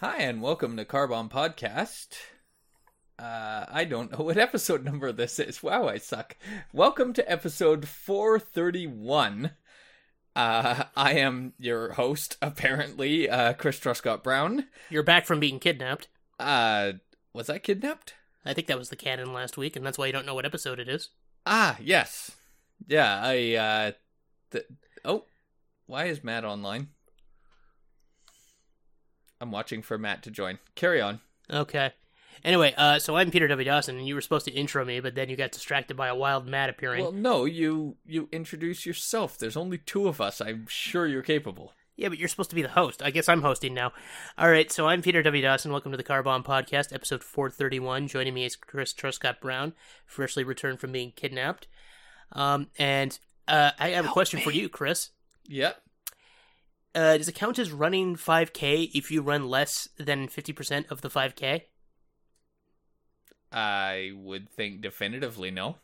Hi, and welcome to Carbon Podcast. Uh, I don't know what episode number this is. Wow, I suck. Welcome to episode 431. Uh, I am your host, apparently, uh, Chris Truscott Brown. You're back from being kidnapped. Uh, was I kidnapped? I think that was the canon last week, and that's why you don't know what episode it is. Ah, yes. Yeah, I, uh, th- oh, why is Matt online? I'm watching for Matt to join. Carry on. Okay. Anyway, uh, so I'm Peter W. Dawson, and you were supposed to intro me, but then you got distracted by a wild Matt appearing. Well, no, you you introduce yourself. There's only two of us. I'm sure you're capable. yeah, but you're supposed to be the host. I guess I'm hosting now. All right, so I'm Peter W. Dawson. Welcome to the Car Bomb Podcast, episode 431. Joining me is Chris Truscott Brown, freshly returned from being kidnapped. Um, and uh, I have a question for you, Chris. Yep. Uh, does it count as running 5K if you run less than 50% of the 5K? I would think definitively no.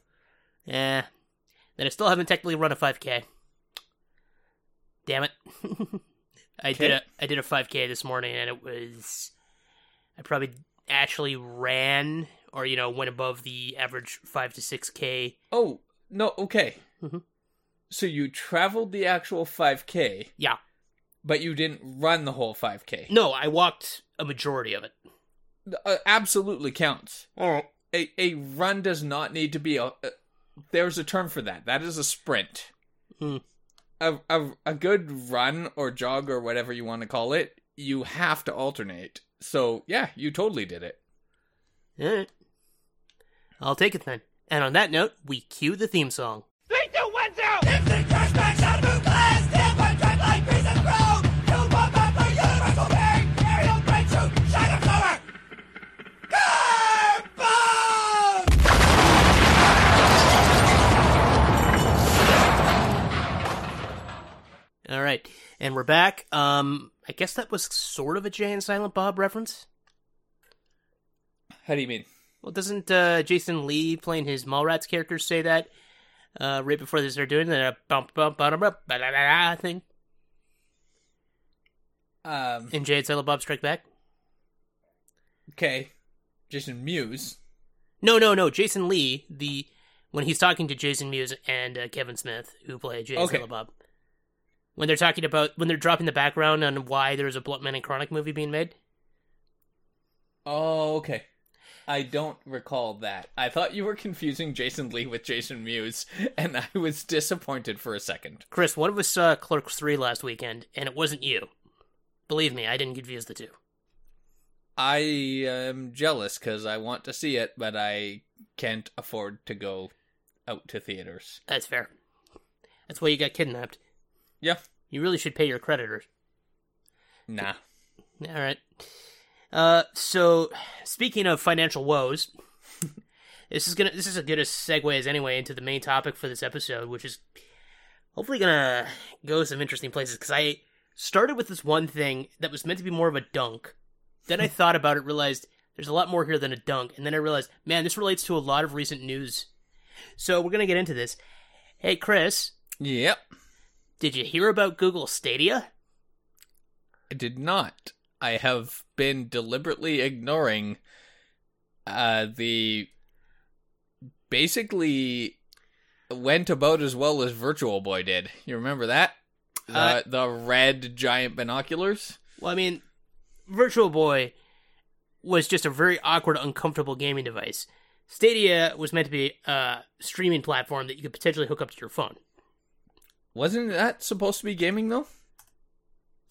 Yeah. Then I still haven't technically run a 5K. Damn it. I did Okay. a I did a 5K this morning and it was I probably actually ran or you know went above the average 5 to 6K. Oh no. Okay. Mhm. So you traveled the actual 5k, Yeah. But you didn't run the whole 5k. No, I walked a majority of it. Uh, absolutely counts. All right. A a run does not need to be a. Uh, there's a term for that. That is a sprint. Hmm. A, a a good run or jog or whatever you want to call it, you have to alternate. So yeah, you totally did it. All right. I'll take it then. And on that note, we cue the theme song. Three, two, one, zero. Right. And we're back. Um I guess that was sort of a Jay and Silent Bob reference. How do you mean? Well, doesn't uh, Jason Lee playing his Mallrats character say that uh, right before they start doing that bump bump bump bump ba da da da thing Um. in Jay and Silent Bob Strike Back? Okay. Jason Mewes. No, no, no. Jason Lee, the when he's talking to Jason Mewes and uh, Kevin Smith, who play Jay and Okay. Silent Bob, when they're talking about when they're dropping the background on why there's a Bluntman and Chronic movie being made. Oh, okay. I don't recall that. I thought you were confusing Jason Lee with Jason Mewes, and I was disappointed for a second. Chris, one of us saw Clerks three last weekend, and it wasn't you. Believe me, I didn't confuse the two. I am jealous because I want to see it, but I can't afford to go out to theaters. That's fair. That's why you got kidnapped. Yeah. You really should pay your creditors. Nah. All right. Uh, so speaking of financial woes, this is gonna this is as good a segue as anyway into the main topic for this episode, which is hopefully gonna go some interesting places. Because I started with this one thing that was meant to be more of a dunk. Then I thought about it, realized there's a lot more here than a dunk, and then I realized, man, this relates to a lot of recent news. So we're gonna get into this. Hey, Chris, Yep. Did you hear about Google Stadia? I did not. I have been deliberately ignoring uh the basically went about as well as Virtual Boy did. You remember that? The Uh, the red giant binoculars? Well, I mean, Virtual Boy was just a very awkward, uncomfortable gaming device. Stadia was meant to be a streaming platform that you could potentially hook up to your phone. Wasn't that supposed to be gaming though?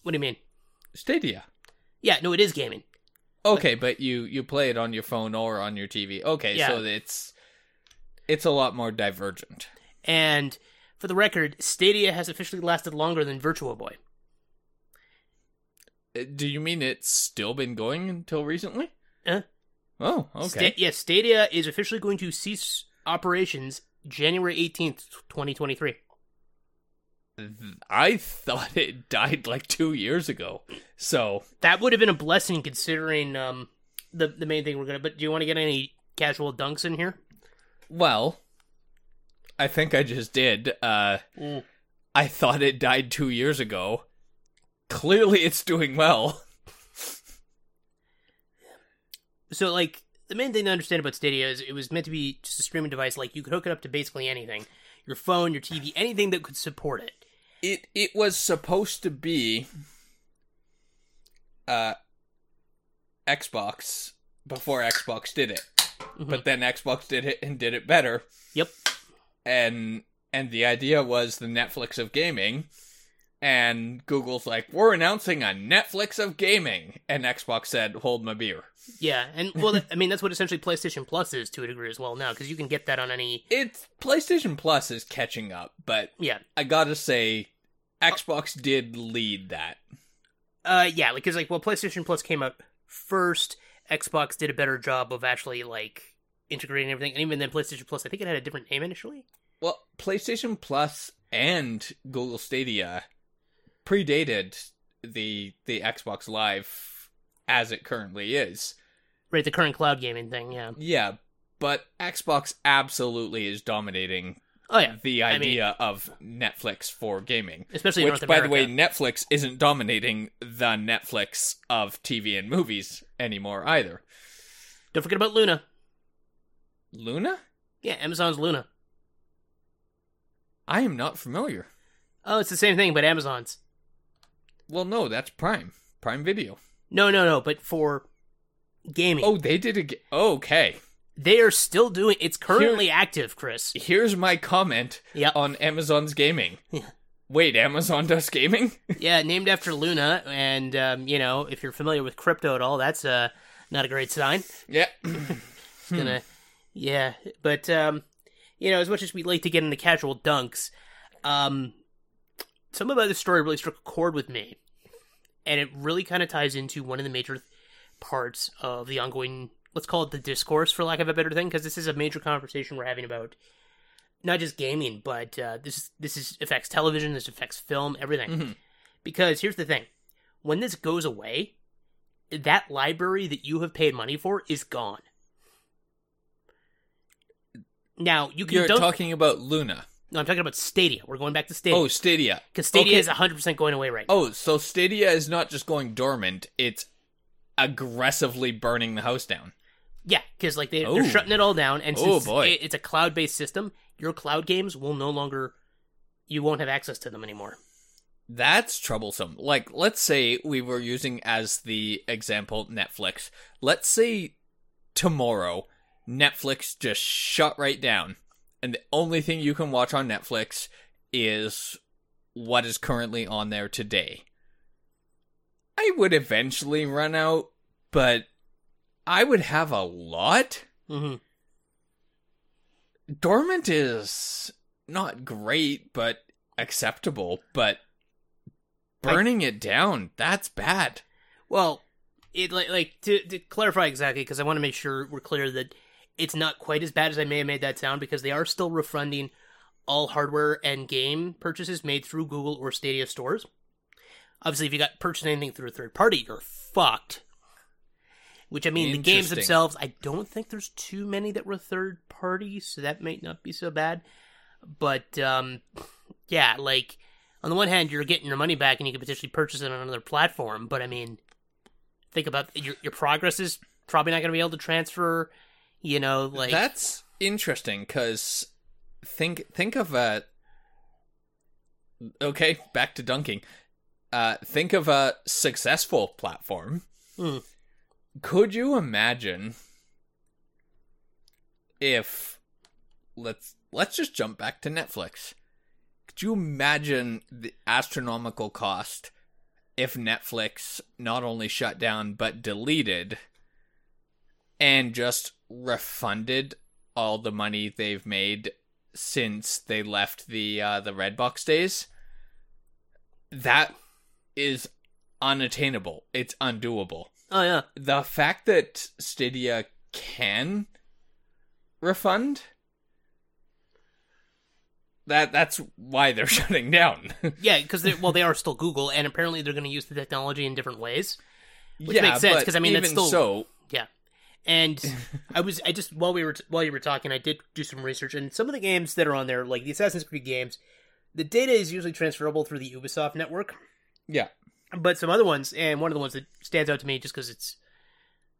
What do you mean? Stadia. Yeah, no, it is gaming. Okay, but you you play it on your phone or on your TV. Okay, Yeah. so it's it's a lot more divergent. And for the record, Stadia has officially lasted longer than Virtual Boy. Uh, Do you mean it's still been going until recently? Uh. Oh, okay. Sta- yes, Stadia is officially going to cease operations January 18th, 2023. I thought it died like two years ago. So That would have been a blessing considering um, the, the main thing we're going to. But do you want to get any casual dunks in here? Well, I think I just did. Uh, Mm. I thought it died two years ago. Clearly, it's doing well. so like the main thing to understand about Stadia is it was meant to be just a streaming device. Like you could hook it up to basically anything, your phone, your TV, anything that could support it. It it was supposed to be uh Xbox before Xbox did it. But then Xbox did it and did it better. Yep. And and the idea was the Netflix of gaming. And Google's like, "We're announcing a Netflix of gaming." And Xbox said, "Hold my beer." Yeah, and well, I mean that's what essentially PlayStation Plus is to a degree as well now because you can get that on any. It's PlayStation Plus is catching up, but Yeah, I got to say Xbox did lead that. uh, yeah, like because like well, PlayStation Plus came out first. Xbox did a better job of actually like integrating everything, and even then PlayStation Plus, I think it had a different name initially. Well, PlayStation Plus and Google Stadia predated the the Xbox Live as it currently is. Right, the current cloud gaming thing. Yeah. Yeah, but Xbox absolutely is dominating Oh yeah, the I mean- idea of Netflix for gaming. especially Which, by the way, Netflix isn't dominating the Netflix of TV and movies anymore either. Don't forget about Luna. Luna? Yeah, Amazon's Luna. I am not familiar. Oh, it's the same thing, but Amazon's. Well, no, that's Prime. Prime Video. No, no, no, but for gaming. Oh, they did it. Okay. They are still doing. It's currently active, Chris. Here's my comment Yep. on Amazon's gaming. Yeah. Wait, Amazon does gaming? Yeah, named after Luna, and um, you know, if you're familiar with crypto at all, that's uh, not a great sign. yeah. It's gonna, yeah. But um, you know, as much as we like to get into casual dunks, um, something about this story really struck a chord with me, and it really kind of ties into one of the major parts of the ongoing, let's call it the discourse, for lack of a better thing, because this is a major conversation we're having about not just gaming, but uh, this this is affects television, this affects film, everything. Mhm. Because here's the thing: when this goes away, that library that you have paid money for is gone. Now you can You're don't. talking about Luna. no, I'm talking about Stadia. We're going back to Stadia Oh, Stadia. because Stadia okay. is 100 percent going away right now. Oh, so Stadia is not just going dormant, it's aggressively burning the house down. Yeah, because like they, Oh. they're shutting it all down, and Oh, since boy. it- it's a cloud-based system, your cloud games will no longer. You won't have access to them anymore. That's troublesome. Like, let's say we were using as the example Netflix. Let's say tomorrow Netflix just shut right down, and the only thing you can watch on Netflix is what is currently on there today. I would eventually run out, but I would have a lot. hmm Dormant is not great, but acceptable. But burning it down, that's bad. Well, it like like to to clarify exactly because I want to make sure we're clear that it's not quite as bad as I may have made that sound because they are still refunding all hardware and game purchases made through Google or Stadia stores. Obviously, if you got purchased anything through a third party, you're fucked. Which I mean, the games themselves, I don't think there's too many that were third party, so that might not be so bad. But um, yeah, like on the one hand, you're getting your money back and you can potentially purchase it on another platform. But I mean, think about your your progress is probably not going to be able to transfer. You know, like that's interesting because think think of a okay back to dunking. Uh, think of a successful platform. Hmm. Could you imagine if let's let's just jump back to Netflix? Could you imagine the astronomical cost if Netflix not only shut down but deleted and just refunded all the money they've made since they left the uh, the Redbox days? That is unattainable. It's undoable. Oh yeah, The fact that Stadia can refund that that's why they're shutting down. yeah, because well, they are still Google, and apparently they're going to use the technology in different ways. Which yeah, makes sense, Because I mean, even that's still- so. Yeah, and I was I just while we were while you were talking, I did do some research, and some of the games that are on there, like the Assassin's Creed games, the data is usually transferable through the Ubisoft network. Yeah, But some other ones, and one of the ones that stands out to me just because it's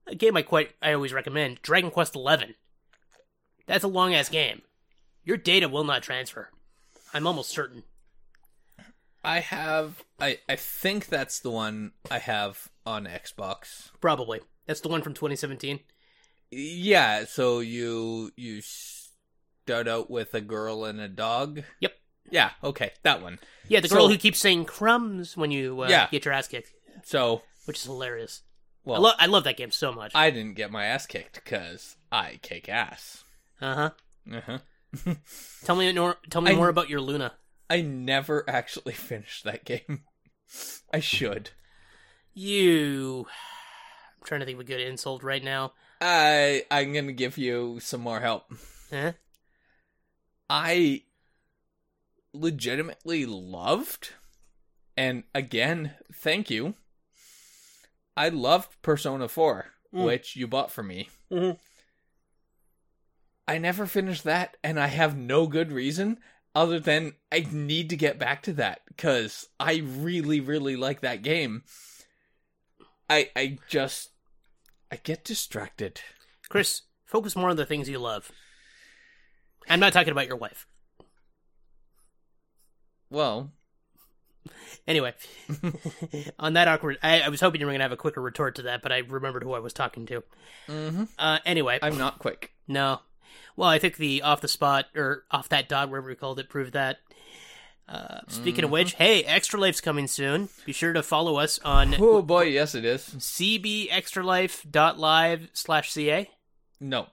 a game I quite I always recommend, Dragon Quest Eleven. That's a long ass game. Your data will not transfer. I'm almost certain. I have. I I think that's the one I have on Xbox. Probably. That's the one from 2017. Yeah. So you you start out with a girl and a dog. Yep. Yeah. Okay. That one. Yeah, the girl So- who keeps saying crumbs when you uh, Yeah. get your ass kicked, So which is hilarious. well, I, lo- I love that game so much. I didn't get my ass kicked because I kick ass. Uh huh. Uh huh. Tell me more. Tell me I- more about your Luna. I never actually finished that game. I should. You. I'm trying to think of a good insult right now. I I'm gonna give you some more help. Huh? I legitimately loved, and again, thank you. I loved Persona 4, Mm. which you bought for me. Mhm. I never finished that, and I have no good reason other than I need to get back to that because I really, really like that game. I I just I get distracted. Chris, focus more on the things you love. I'm not talking about your wife. Well, Anyway, on that awkward, I, I was hoping you were going to have a quicker retort to that, but I remembered who I was talking to. Mm-hmm. Uh, anyway, I'm not quick. no. Well, I think the off the spot or off that dot, wherever we called it, proved that. Uh, speaking of which, hey, Extra Life's coming soon. Be sure to follow us on Oh boy, yes it is. cbextralife.live slash ca. No.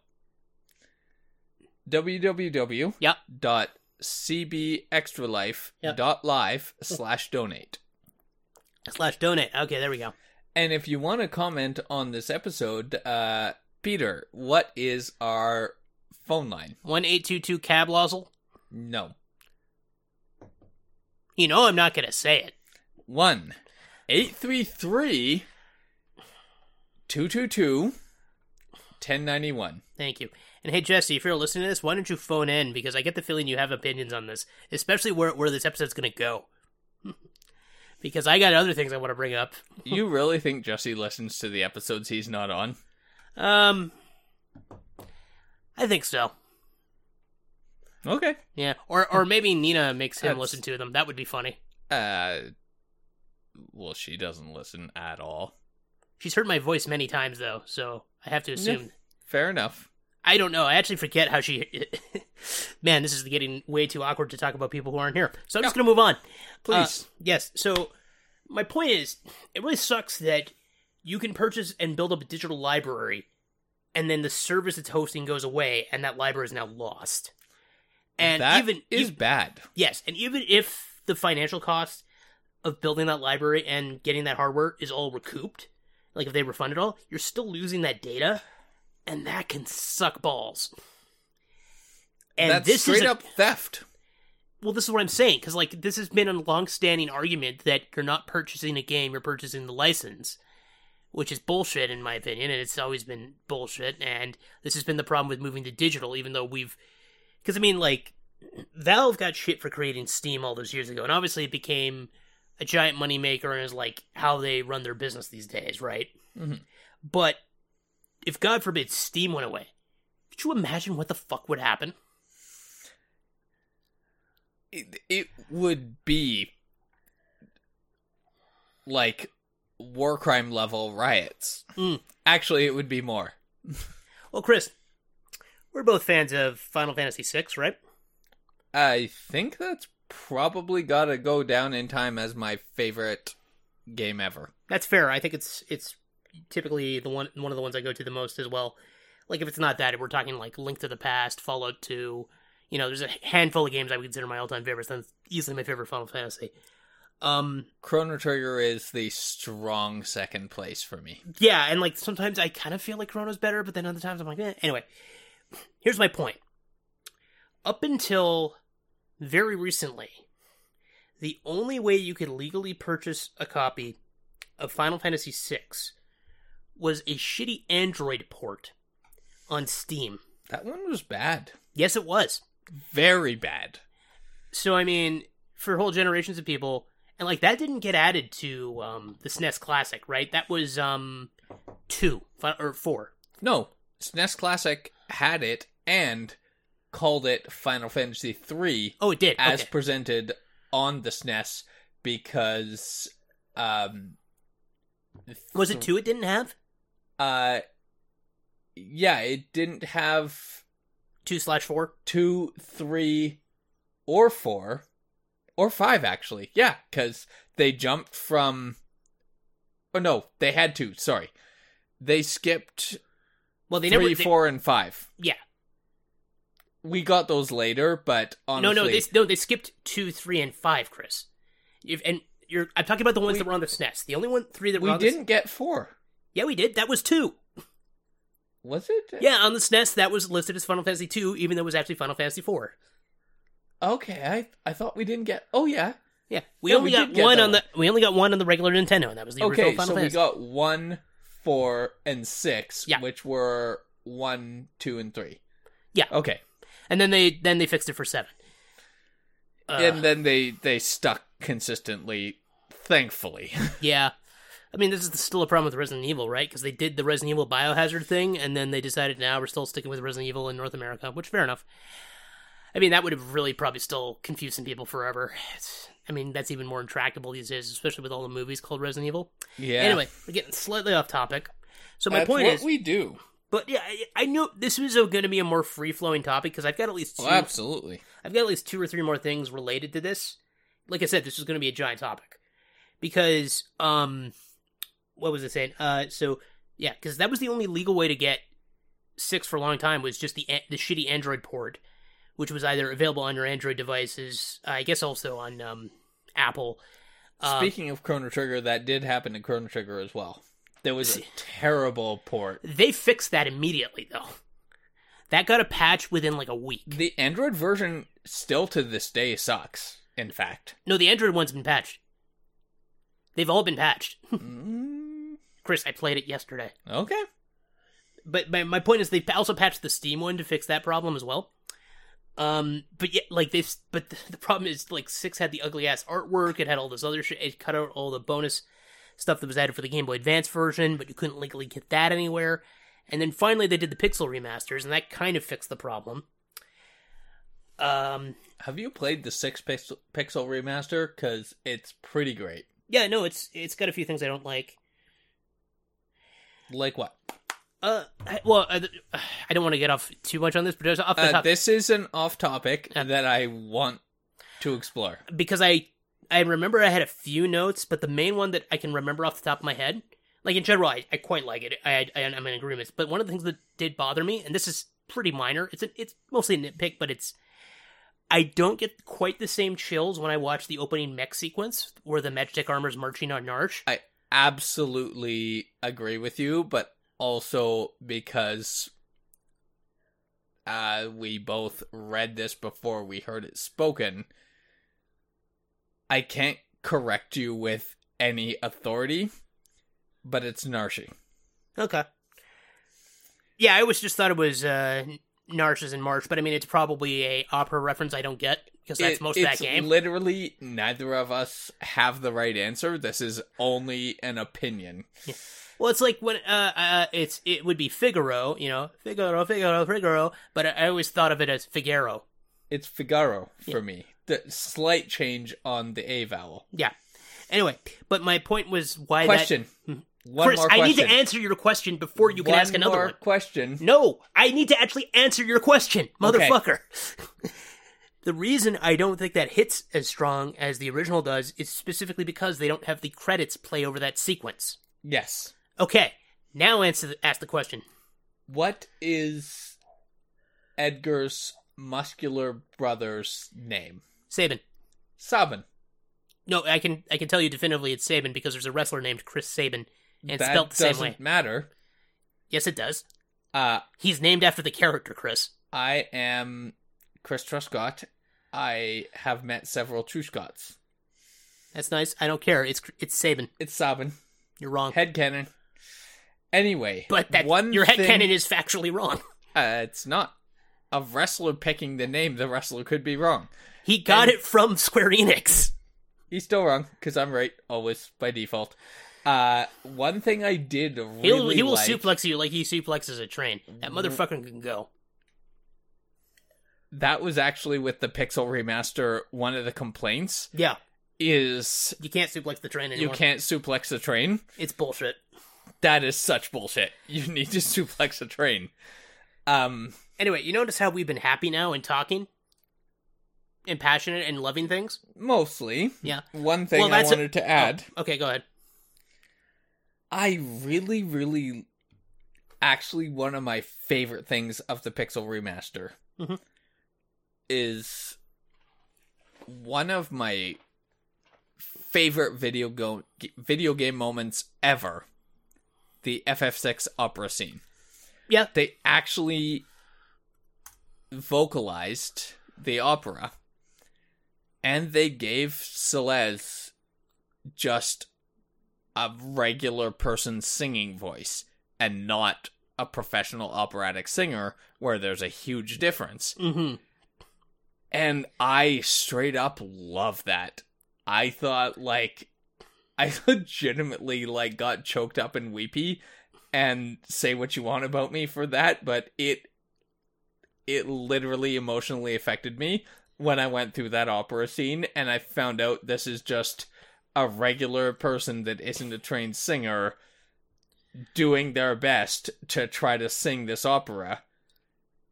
www. Yep. Dot cbextralife Yep. slash donate. Slash donate. Okay, there we go. And if you want to comment on this episode, uh, Peter, what is our phone line? 1822 Cab Lozzle. No. You know I'm not going to say it. One eight three three two two two ten ninety one. Thank you. And hey, Jesse, if you're listening to this, why don't you phone in? Because I get the feeling you have opinions on this, especially where, where this episode's going to go. because I got other things I want to bring up. You really think Jesse listens to the episodes he's not on? Um, I think so. Okay. Yeah, or or maybe Nina makes him That's- listen to them. That would be funny. Uh, well, she doesn't listen at all. She's heard my voice many times though, so I have to assume. Fair enough. I don't know. I actually forget how she. Man, this is getting way too awkward to talk about people who aren't here. So I'm just gonna move on. Please. Uh, yes. So my point is, it really sucks that you can purchase and build up a digital library, and then the service it's hosting goes away, and that library is now lost. And that even is bad. yes, and even if the financial cost of building that library and getting that hardware is all recouped, like if they refund it all, you're still losing that data, and that can suck balls. And That's this straight is a- up theft. well, this is what I'm saying because like this has been a long-standing argument that you're not purchasing a game, you're purchasing the license, which is bullshit in my opinion, and it's always been bullshit. And this has been the problem with moving to digital, even though we've, because I mean, like Valve got shit for creating Steam all those years ago, and obviously it became a giant moneymaker and is like how they run their business these days, right? Mhm. But if God forbid Steam went away, could you imagine what the fuck would happen? It, it would be like war crime level riots. Mm. Actually, it would be more. Well, Chris, we're both fans of Final Fantasy VI, right? I think that's probably got to go down in time as my favorite game ever. That's fair. I think it's it's typically the one one of the ones I go to the most as well. Like if it's not that, if we're talking like Link to the Past, Fallout 2, you know, there's a handful of games I would consider my all-time favorites. That's easily my favorite Final Fantasy. Um, Chrono Trigger is the strong second place for me. yeah, and like sometimes I kind of feel like Chrono's better, but then other times I'm like, eh. anyway. Here's my point. Up until very recently, the only way you could legally purchase a copy of Final Fantasy VI was a shitty Android port on Steam. That one was bad. Yes, it was. Very bad. So I mean, for whole generations of people, and like that didn't get added to um, the SNES Classic, right? That was um, two or four. No, SNES Classic had it and called it Final Fantasy III Oh, it did. as okay. presented on the SNES because um Was it two? It didn't have uh yeah, it didn't have two slash four, two, three, or four, or five actually. Yeah, because they jumped from. Oh no, they had two. Sorry, they skipped Well, they three, never. they- four, and five. yeah. We got those later, but honestly, No, no, they no they skipped two, three, and five, Chris. If, and you're I'm talking about the ones We- that were on the SNES. The only one three that were we didn't get four. Yeah, we did. That was two. Was it? Yeah, on the SNES, that was listed as Final Fantasy two, even though it was actually Final Fantasy four. Okay, I I thought we didn't get. Oh yeah. Yeah, we Yeah, only we got one on the we only got one on the regular Nintendo, and that was the Okay, original Final so we got one, four, and six, Yeah. which were one, two, and three. Yeah. Okay. and then they then they fixed it for seven. Uh, and then they they stuck consistently thankfully yeah, I mean this is still a problem with Resident Evil, right? Because they did the Resident Evil Biohazard thing, and then they decided now we're still sticking with Resident Evil in North America, which fair enough. I mean that would have really probably still confused some people forever. It's, I mean that's even more intractable these days, especially with all the movies called Resident Evil. yeah Anyway, we're getting slightly off topic. So my That's point what is, we do but yeah, I, I knew this was going to be a more free flowing topic because I've got at least two. well, absolutely I've got at least two or three more things related to this. Like I said, this is going to be a giant topic because, um, what was it saying? Uh, so yeah, because that was the only legal way to get six for a long time was just the the shitty Android port, which was either available on your Android devices, I guess also on um Apple. Um, speaking of chrono trigger that did happen to chrono trigger as well there was a terrible port they fixed that immediately though. That got a patch within like a week. the android version still to this day sucks in fact No, the Android one's been patched. They've all been patched. Chris, I played it yesterday. okay but my, my point is they also patched the Steam one to fix that problem as well. Um, but yeah, like they, but the, the problem is like six had the ugly ass artwork. It had all this other shit. It cut out all the bonus stuff that was added for the Game Boy Advance version, but you couldn't legally get that anywhere. And then finally they did the pixel remasters, and that kind of fixed the problem. Um, have you played the six pixel, pixel remaster because it's pretty great yeah, no, it's it's got a few things I don't like. Like what Uh, well, I, I don't want to get off too much on this, but just off the uh, top, this is an off topic Uh, that i want to explore because I I remember I had a few notes, but the main one that I can remember off the top of my head, like in general, I, I quite like it. I, I I'm in agreement. But one of the things that did bother me, and this is pretty minor, it's a, it's mostly a nitpick, but it's I don't get quite the same chills when I watch the opening mech sequence where the Magitek armor is marching on Narsh. I absolutely agree with you, but also because uh, we both read this before we heard it spoken, I can't correct you with any authority, but it's Narshi. Okay. Yeah, I always just thought it was uh, and March, but I mean it's probably a opera reference I don't get because that's It- most of that it's game. Literally, neither of us have the right answer. This is only an opinion. Well, it's like when uh, uh it's it would be Figaro, you know, Figaro, Figaro, Figaro, but I I always thought of it as Figaro. It's Figaro for me. The slight change on the A vowel. Yeah. Anyway, but my point was why Question. that One Chris, I need to answer your question before you can one ask another more one. question. No, I need to actually answer your question, motherfucker. the reason I don't think that hits as strong as the original does is specifically because they don't have the credits play over that sequence. Yes. Okay, now answer the, ask the question. What is Edgar's muscular brother's name? Sabin. Sabin. No, I can I can tell you definitively it's Sabin because there's a wrestler named Chris Sabin, and that spelled the same doesn't way. matter. Yes, it does. Uh, He's named after the character, Chris. I am Chris Truscott. I have met several Truscotts. That's nice. I don't care. It's it's Sabin. It's Sabin. You're wrong. Head Headcanon. Anyway, but that one your thing, headcanon is factually wrong. Uh, it's not. A wrestler picking the name, the wrestler could be wrong. He got And- it from Square Enix. He's still wrong because I'm right always by default. Uh, one thing I did really He'll he will like, suplex you like he suplexes a train. That motherfucker can go. That was actually with the Pixel remaster. One of the complaints Yeah, is you can't suplex the train you can't suplex the train. It's bullshit. That is such bullshit. You need to suplex a train. Um, Anyway, you notice how we've been happy now and talking, and passionate and loving things. mostly. Yeah. One thing Well, I that's a- wanted to add. Oh, okay, go ahead. I really, really, actually, one of my favorite things of the Pixel remaster Mhm. Is one of my favorite video go video game moments ever. The FF6 opera scene. Yeah, They actually vocalized the opera, and they gave Celes just a regular person singing voice and not a professional operatic singer where there's a huge difference. mm-hmm. And I straight up love that. I thought like I legitimately like got choked up and weepy and say what you want about me for that, but it it literally emotionally affected me when I went through that opera scene and I found out this is just a regular person that isn't a trained singer doing their best to try to sing this opera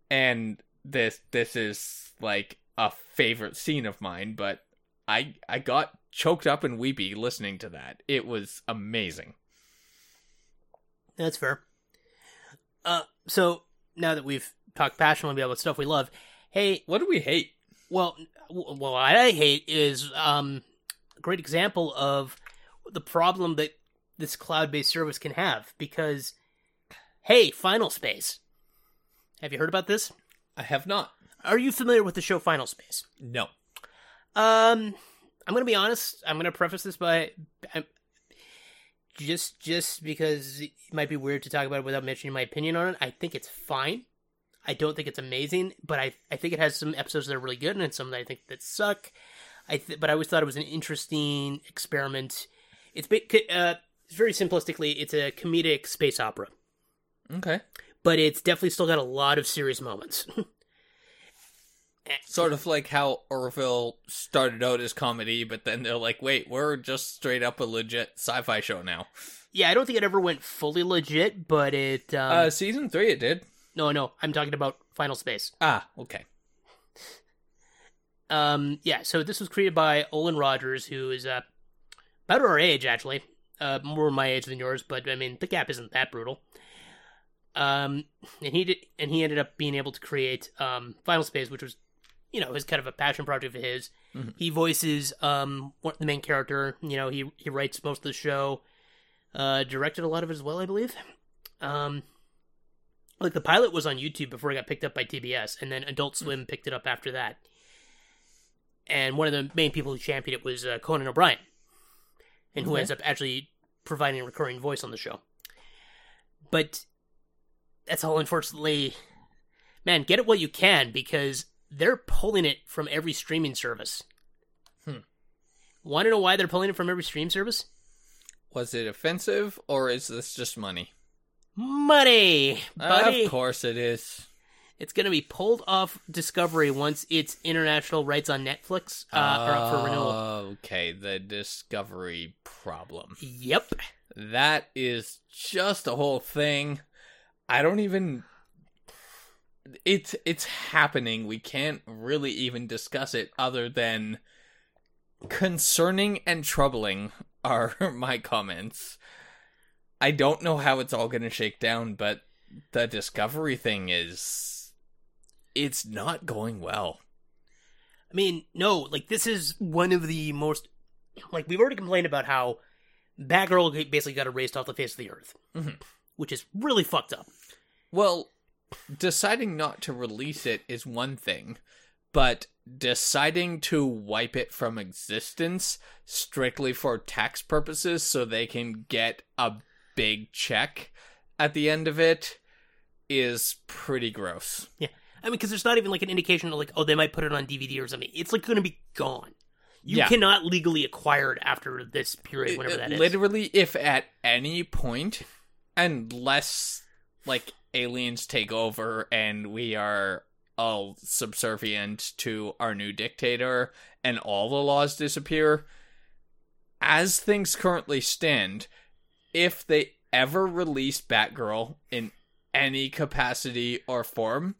and this this is like a favorite scene of mine but i i got choked up and weepy listening to that it was amazing That's fair. Uh, so now that we've talked passionately about stuff we love, hey, what do we hate well, w- well, what I hate is um, a great example of the problem that this cloud-based service can have because, hey, Final Space. Have you heard about this? i have not Are you familiar with the show Final Space? no Um, I'm gonna be honest. I'm gonna preface this by I'm, just just because it might be weird to talk about it without mentioning my opinion on it. I think it's fine. I don't think it's amazing, but I I think it has some episodes that are really good and some that I think that suck. I th- but I always thought it was an interesting experiment. It's ba- uh, very simplistically, it's a comedic space opera, okay but it's definitely still got a lot of serious moments. sort of like how orville started out as comedy but then they're like wait we're just straight up a legit sci-fi show now yeah, I don't think it ever went fully legit, but it. Um, uh season three it did No, no, I'm talking about Final Space. ah okay Um, yeah, so this was created by Olan Rogers, who is uh, about our age, actually. Uh, more my age than yours, but I mean the gap isn't that brutal. Um, and he did, and he ended up being able to create um Final Space, which was, you know, his kind of a passion project of his. Mhm. He voices um the main character. You know, he he writes most of the show. Uh, directed a lot of it as well, I believe. Um, like the pilot was on YouTube before it got picked up by TBS, and then Adult Swim picked it up after that. And one of the main people who championed it was uh, Conan O'Brien, and who Okay. ends up actually providing a recurring voice on the show. But that's all, unfortunately. Man, get it while you can because they're pulling it from every streaming service. Hmm. Want to know why they're pulling it from every stream service? was it offensive or is this just money Money, buddy. of course it is It's going to be pulled off Discovery once its international rights on Netflix uh, are up for renewal. Okay, the discovery problem. Yep. That is just a whole thing. I don't even it's it's happening. We can't really even discuss it other than concerning and troubling are my comments. I don't know how it's all going to shake down, but the discovery thing is it's not going well. I mean, no, like this is one of the most like we've already complained about how Batgirl basically got erased off the face of the earth, Mhm. which is really fucked up. Well, deciding not to release it is one thing, but deciding to wipe it from existence strictly for tax purposes so they can get a big check at the end of it is pretty gross. Yeah, I mean, because there's not even like an indication of like, oh, they might put it on DVD or something. It's like going to be gone. You Yeah. cannot legally acquire it after this period, whenever that is. Literally, if at any point, unless like aliens take over and we are all subservient to our new dictator and all the laws disappear, as things currently stand, if they ever release Batgirl in any capacity or form,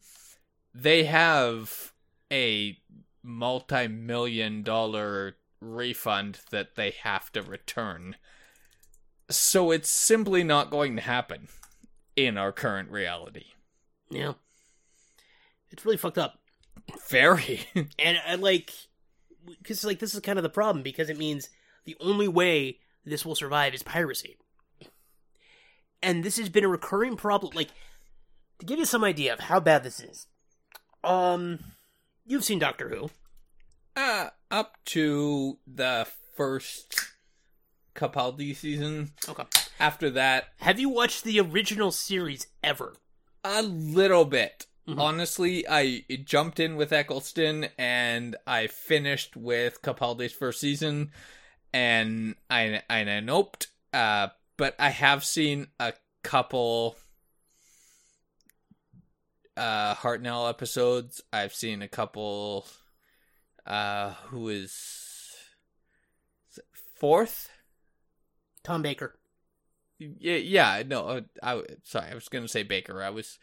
they have a multi million dollar refund that they have to return. So it's simply not going to happen in our current reality. Yeah. It's really fucked up. Very. And I like, because like this is kind of the problem because it means the only way this will survive is piracy. And this has been a recurring problem. Like, to give you some idea of how bad this is, um, you've seen Doctor Who. uh, up to the first Capaldi season. Okay. After that, Have you watched the original series ever? a little bit. Mhm. Honestly, I jumped in with Eccleston and I finished with Capaldi's first season, and I and I noped. Uh, but I have seen a couple uh Hartnell episodes. I've seen a couple. Uh, who is, is fourth? Tom Baker. Yeah, yeah, no, uh, I sorry, I was gonna say Baker. I was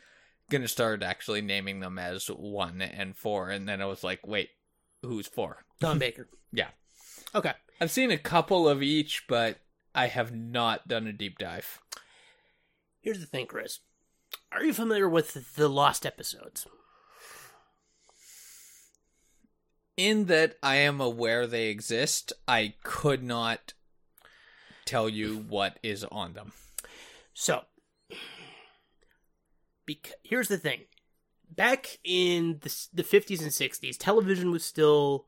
gonna start actually naming them as one and four, and then I was like, wait, who's four? Tom Baker. Yeah, Okay. I've seen a couple of each, but I have not done a deep dive. Here's the thing, Chris. Are you familiar with the Lost episodes? In that I am aware they exist, I could not tell you what is on them. So, bec- here's the thing. Back in the, the 50s and 60s, television was still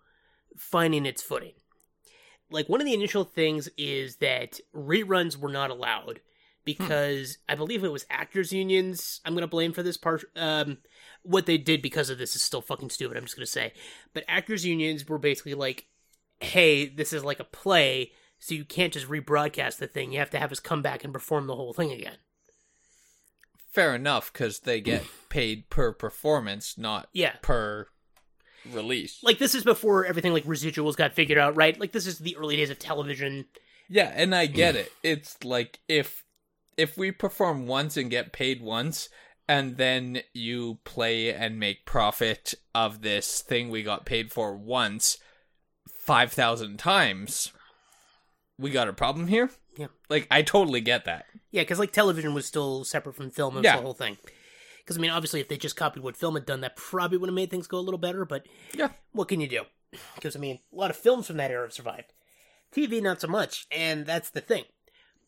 finding its footing. Like, one of the initial things is that reruns were not allowed because I believe it was actors' unions. I'm going to blame for this part. Um, what they did because of this is still fucking stupid, I'm just going to say. But actors' unions were basically like, hey, this is like a play, so you can't just rebroadcast the thing. You have to have us come back and perform the whole thing again. Fair enough, because they get paid per performance, not Yeah. per release. Like this is before everything like residuals got figured out, right? Like this is the early days of television. Yeah, and I get mm. it. It's like if if we perform once and get paid once and then you play and make profit of this thing we got paid for once 5000 times, we got a problem here? Yeah. Like I totally get that. Yeah, because like television was still separate from film and Yeah. the whole thing. Because I mean, obviously, if they just copied what film had done, that probably would have made things go a little better. But Yeah. what can you do? Because I mean, a lot of films from that era have survived. TV, not so much, and that's the thing.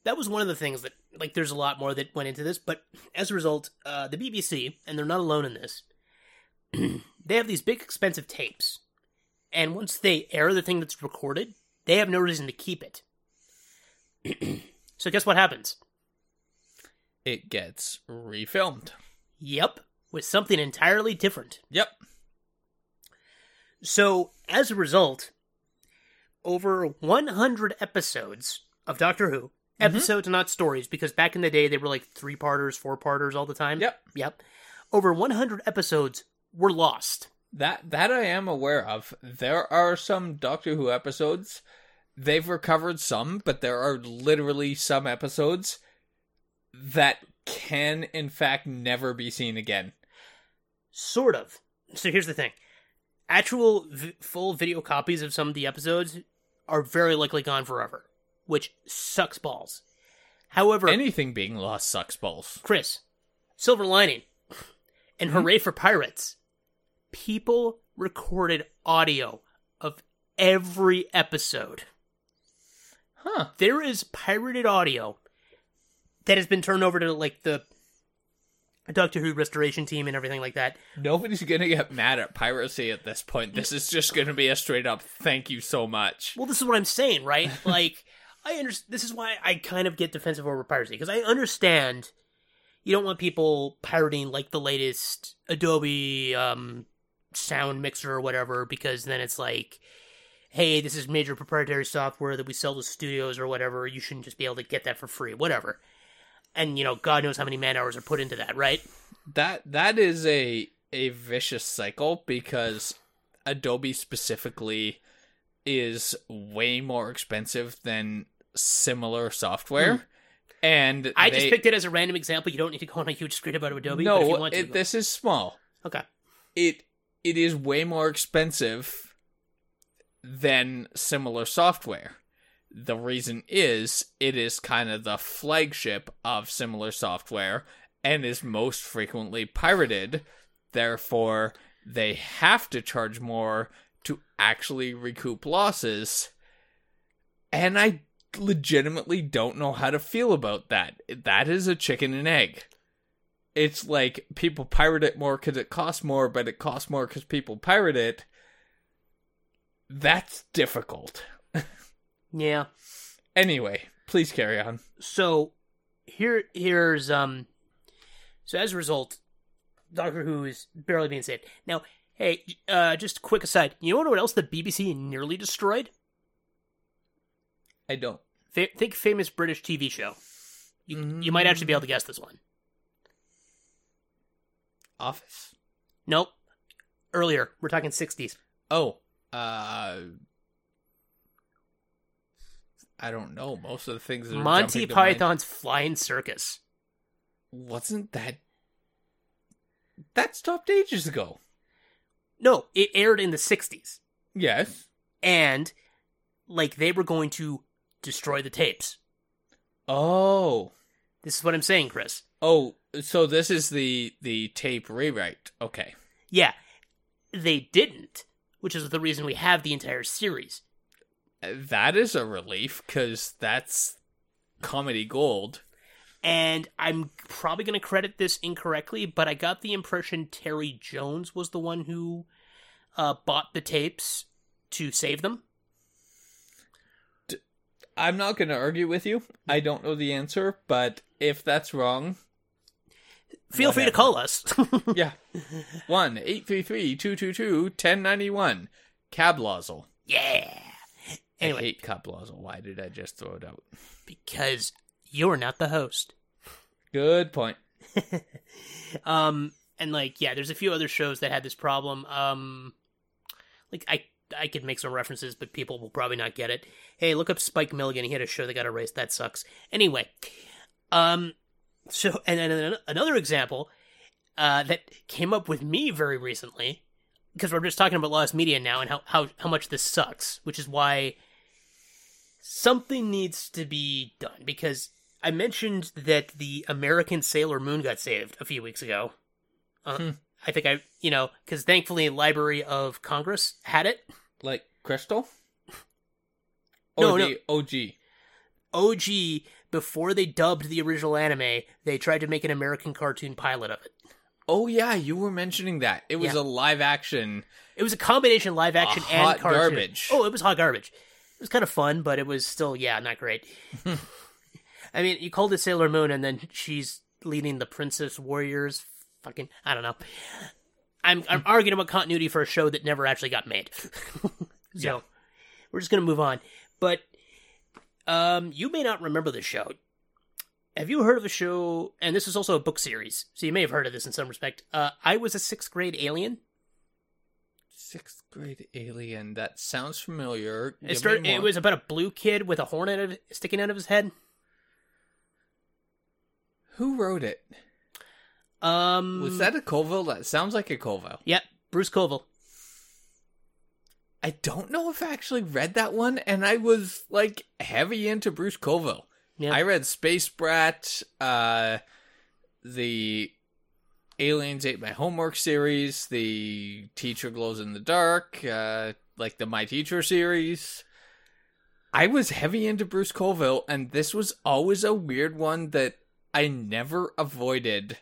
That was one of the things that, like, there's a lot more that went into this, but as a result, uh, the BBC, and they're not alone in this, they have these big expensive tapes, and once they air the thing that's recorded, they have no reason to keep it. So guess what happens? It gets refilmed. Yep, with something entirely different. Yep. So, as a result, over 100 episodes of Doctor Who, mm-hmm. episodes, not stories, because back in the day they were like three parters, four parters all the time. Yep. Yep. Over 100 episodes were lost. That that I am aware of. There are some Doctor Who episodes. They've recovered some, but there are literally some episodes that can in fact never be seen again. Sort of. So, here's the thing actual v- full video copies of some of the episodes are very likely gone forever, which sucks balls. However, Anything being lost sucks balls. Chris, Silver Lining, and hmm? Hooray for Pirates. People recorded audio of every episode. Huh. There is pirated audio that has been turned over to like the Doctor Who restoration team and everything like that. Nobody's gonna get mad at piracy at this point. This is just gonna be a straight up thank you so much. Well, this is what I'm saying, right? like, I understand. This is why I kind of get defensive over piracy because I understand you don't want people pirating like the latest Adobe um, sound mixer or whatever because then it's like hey, this is major proprietary software that we sell to studios or whatever. You shouldn't just be able to get that for free, whatever. And you know, God knows how many man hours are put into that, right? That that is a a vicious cycle because Adobe specifically is way more expensive than similar software. And Hmm. I just picked it as a random example. You don't need to go on a huge screen about Adobe. but if you no, want to, it, this is small. okay. It it is way more expensive than similar software. The reason is it is kind of the flagship of similar software and is most frequently pirated. Therefore, they have to charge more to actually recoup losses. And I legitimately don't know how to feel about that. That is a chicken and egg. It's like people pirate it more because it costs more, but it costs more because people pirate it. That's difficult. Yeah. Anyway, please carry on. So here, here's um. So as a result, Doctor Who is barely being saved. Now, hey, uh, just a quick aside. You know what else the BBC nearly destroyed? I don't. Fa- think famous British TV show. You, you might actually be able to guess this one. Office? Nope. Earlier, we're talking sixties. Oh, uh. I don't know. Most of the things that Monty Python's Flying Circus. wasn't that that stopped ages ago? No, it aired in the sixties, Yes. and like they were going to destroy the tapes. Oh. This is what I'm saying, Chris. Oh, so this is the the tape rewrite. Okay. Yeah, they didn't, which is the reason we have the entire series. That is a relief cuz that's comedy gold. And I'm probably going to credit this incorrectly, but I got the impression Terry Jones was the one who uh, bought the tapes to save them. I'm not going to argue with you. I don't know the answer, but if that's wrong, Feel free to call us. yeah. 1 833 222 1091. Cablozzle. yeah. I Anyway, hate Cablozzle. Why did I just throw it out? because you're not the host. Good point. Um, and like, yeah, there's a few other shows that had this problem. Um, like I, I could make some references, but people will probably not get it. Hey, look up Spike Milligan. He had a show that got erased. That sucks. Anyway, um, so and then another example, uh, that came up with me very recently, because we're just talking about lost media now and how how how much this sucks, which is why something needs to be done because I mentioned that the American Sailor Moon got saved a few weeks ago. Uh, Hmm. I think I, you know, because thankfully Library of Congress had it. Like Crystal? No, no. OG? OG, before they dubbed the original anime, they tried to make an American cartoon pilot of it. Oh yeah, you were mentioning that. It was Yeah. a live action. It was a combination live action and cartoon. garbage. Oh, it was hot garbage. It was kind of fun, but it was still, yeah, not great. I mean, you called it Sailor Moon, and then she's leading the Princess Warriors. Fucking, I don't know. I'm I'm arguing about continuity for a show that never actually got made. so Yeah. we're just gonna move on. But um, you may not remember the show. Have you heard of a show? And this is also a book series, so you may have heard of this in some respect. Uh, I was a sixth grade alien. Sixth grade alien. That sounds familiar. It started. It was about a blue kid with a horn out of, sticking out of his head. Who wrote it? Um, Was that a Coville? That sounds like a Coville. Yep, Bruce Coville. I don't know if I actually read that one, and I was like heavy into Bruce Coville. Yeah. I read Space Brat, uh, the Aliens Ate My Homework series, the Teacher Glows in the Dark, uh, like the My Teacher series. I was heavy into Bruce Coville, and this was always a weird one that I never avoided,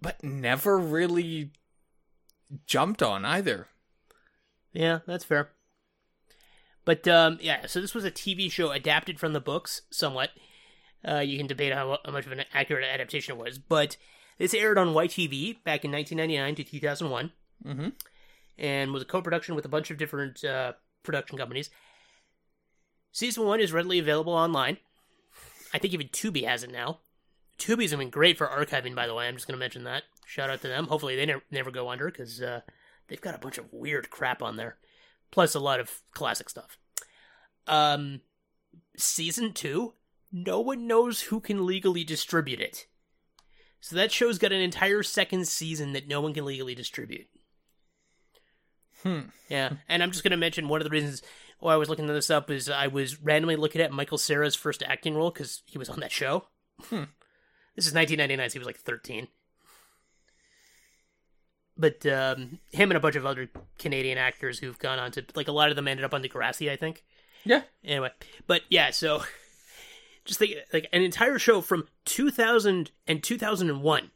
but never really jumped on either. Yeah, that's fair. But um, yeah, so this was a TV show adapted from the books somewhat. Uh, you can debate how, how much of an accurate adaptation it was, but this aired on YTV back in 1999 to 2001, Mm-hmm. and was a co-production with a bunch of different uh, production companies. Season one is readily available online. I think even Tubi has it now. Tubi's been great for archiving, by the way. I'm just going to mention that. Shout out to them. Hopefully, they never, never go under because uh, they've got a bunch of weird crap on there, plus a lot of classic stuff. Um, season two, no one knows who can legally distribute it. So that show's got an entire second season that no one can legally distribute. Hmm. Yeah, and I'm just going to mention one of the reasons why I was looking this up is I was randomly looking at Michael Cera's first acting role because he was on that show. Hmm. This is 1999, so he was like 13. But um, him and a bunch of other Canadian actors who've gone on to like a lot of them ended up on Degrassi, I think. Yeah. Anyway, but yeah, so just think like an entire show from 2000 and 2001,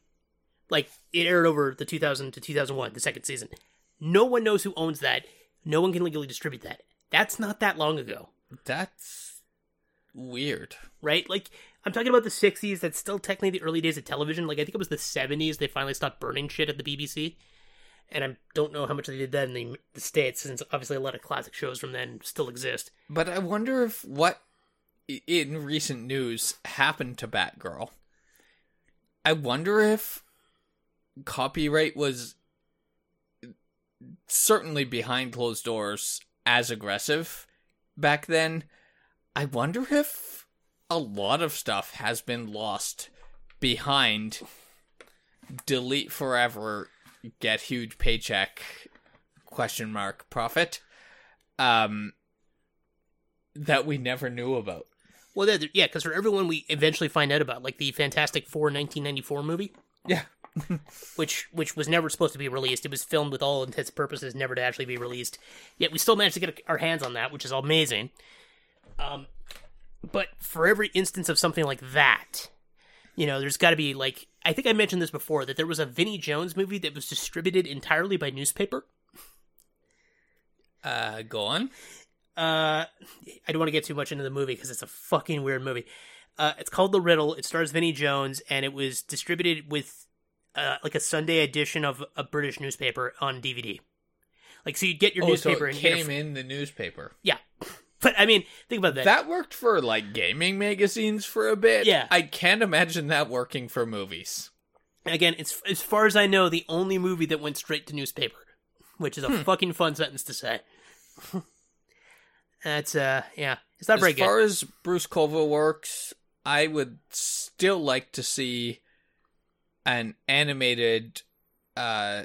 like it aired over the 2000 to 2001, the second season. No one knows who owns that. No one can legally distribute that. That's not that long ago, That's weird. right? Like I'm talking about the 60s. That's still technically the early days of television. Like I think it was the 70s they finally stopped burning shit at the BBC. And I don't know how much they did that in the, the states, since obviously a lot of classic shows from then still exist. But I wonder if what in recent news happened to Batgirl. I wonder if copyright was certainly behind closed doors as aggressive back then. I wonder if a lot of stuff has been lost behind delete forever get huge paycheck question mark profit um that we never knew about Well, yeah, because for everyone we eventually find out about, like the Fantastic Four 1994 movie, yeah which which was never supposed to be released. It was filmed with all intents and purposes, never to actually be released. Yet we still managed to get our hands on that, which is amazing. Um, but for every instance of something like that, you know, there's got to be like I think I mentioned this before that there was a Vinnie Jones movie that was distributed entirely by newspaper. uh go on uh I don't want to get too much into the movie because it's a fucking weird movie. Uh, it's called The Riddle. It stars Vinnie Jones, and it was distributed with uh, like a Sunday edition of a British newspaper on DVD. Like, so you'd get your oh so newspaper it and came a, in the newspaper yeah. But I mean, think about that. that worked for like gaming magazines for a bit Yeah. i can't imagine that working for movies Again, it's as far as I know, the only movie that went straight to newspaper, which is a Hmm. fucking fun sentence to say. That's uh, yeah, it's not as very good. far as bruce coville works i would still like to see an animated uh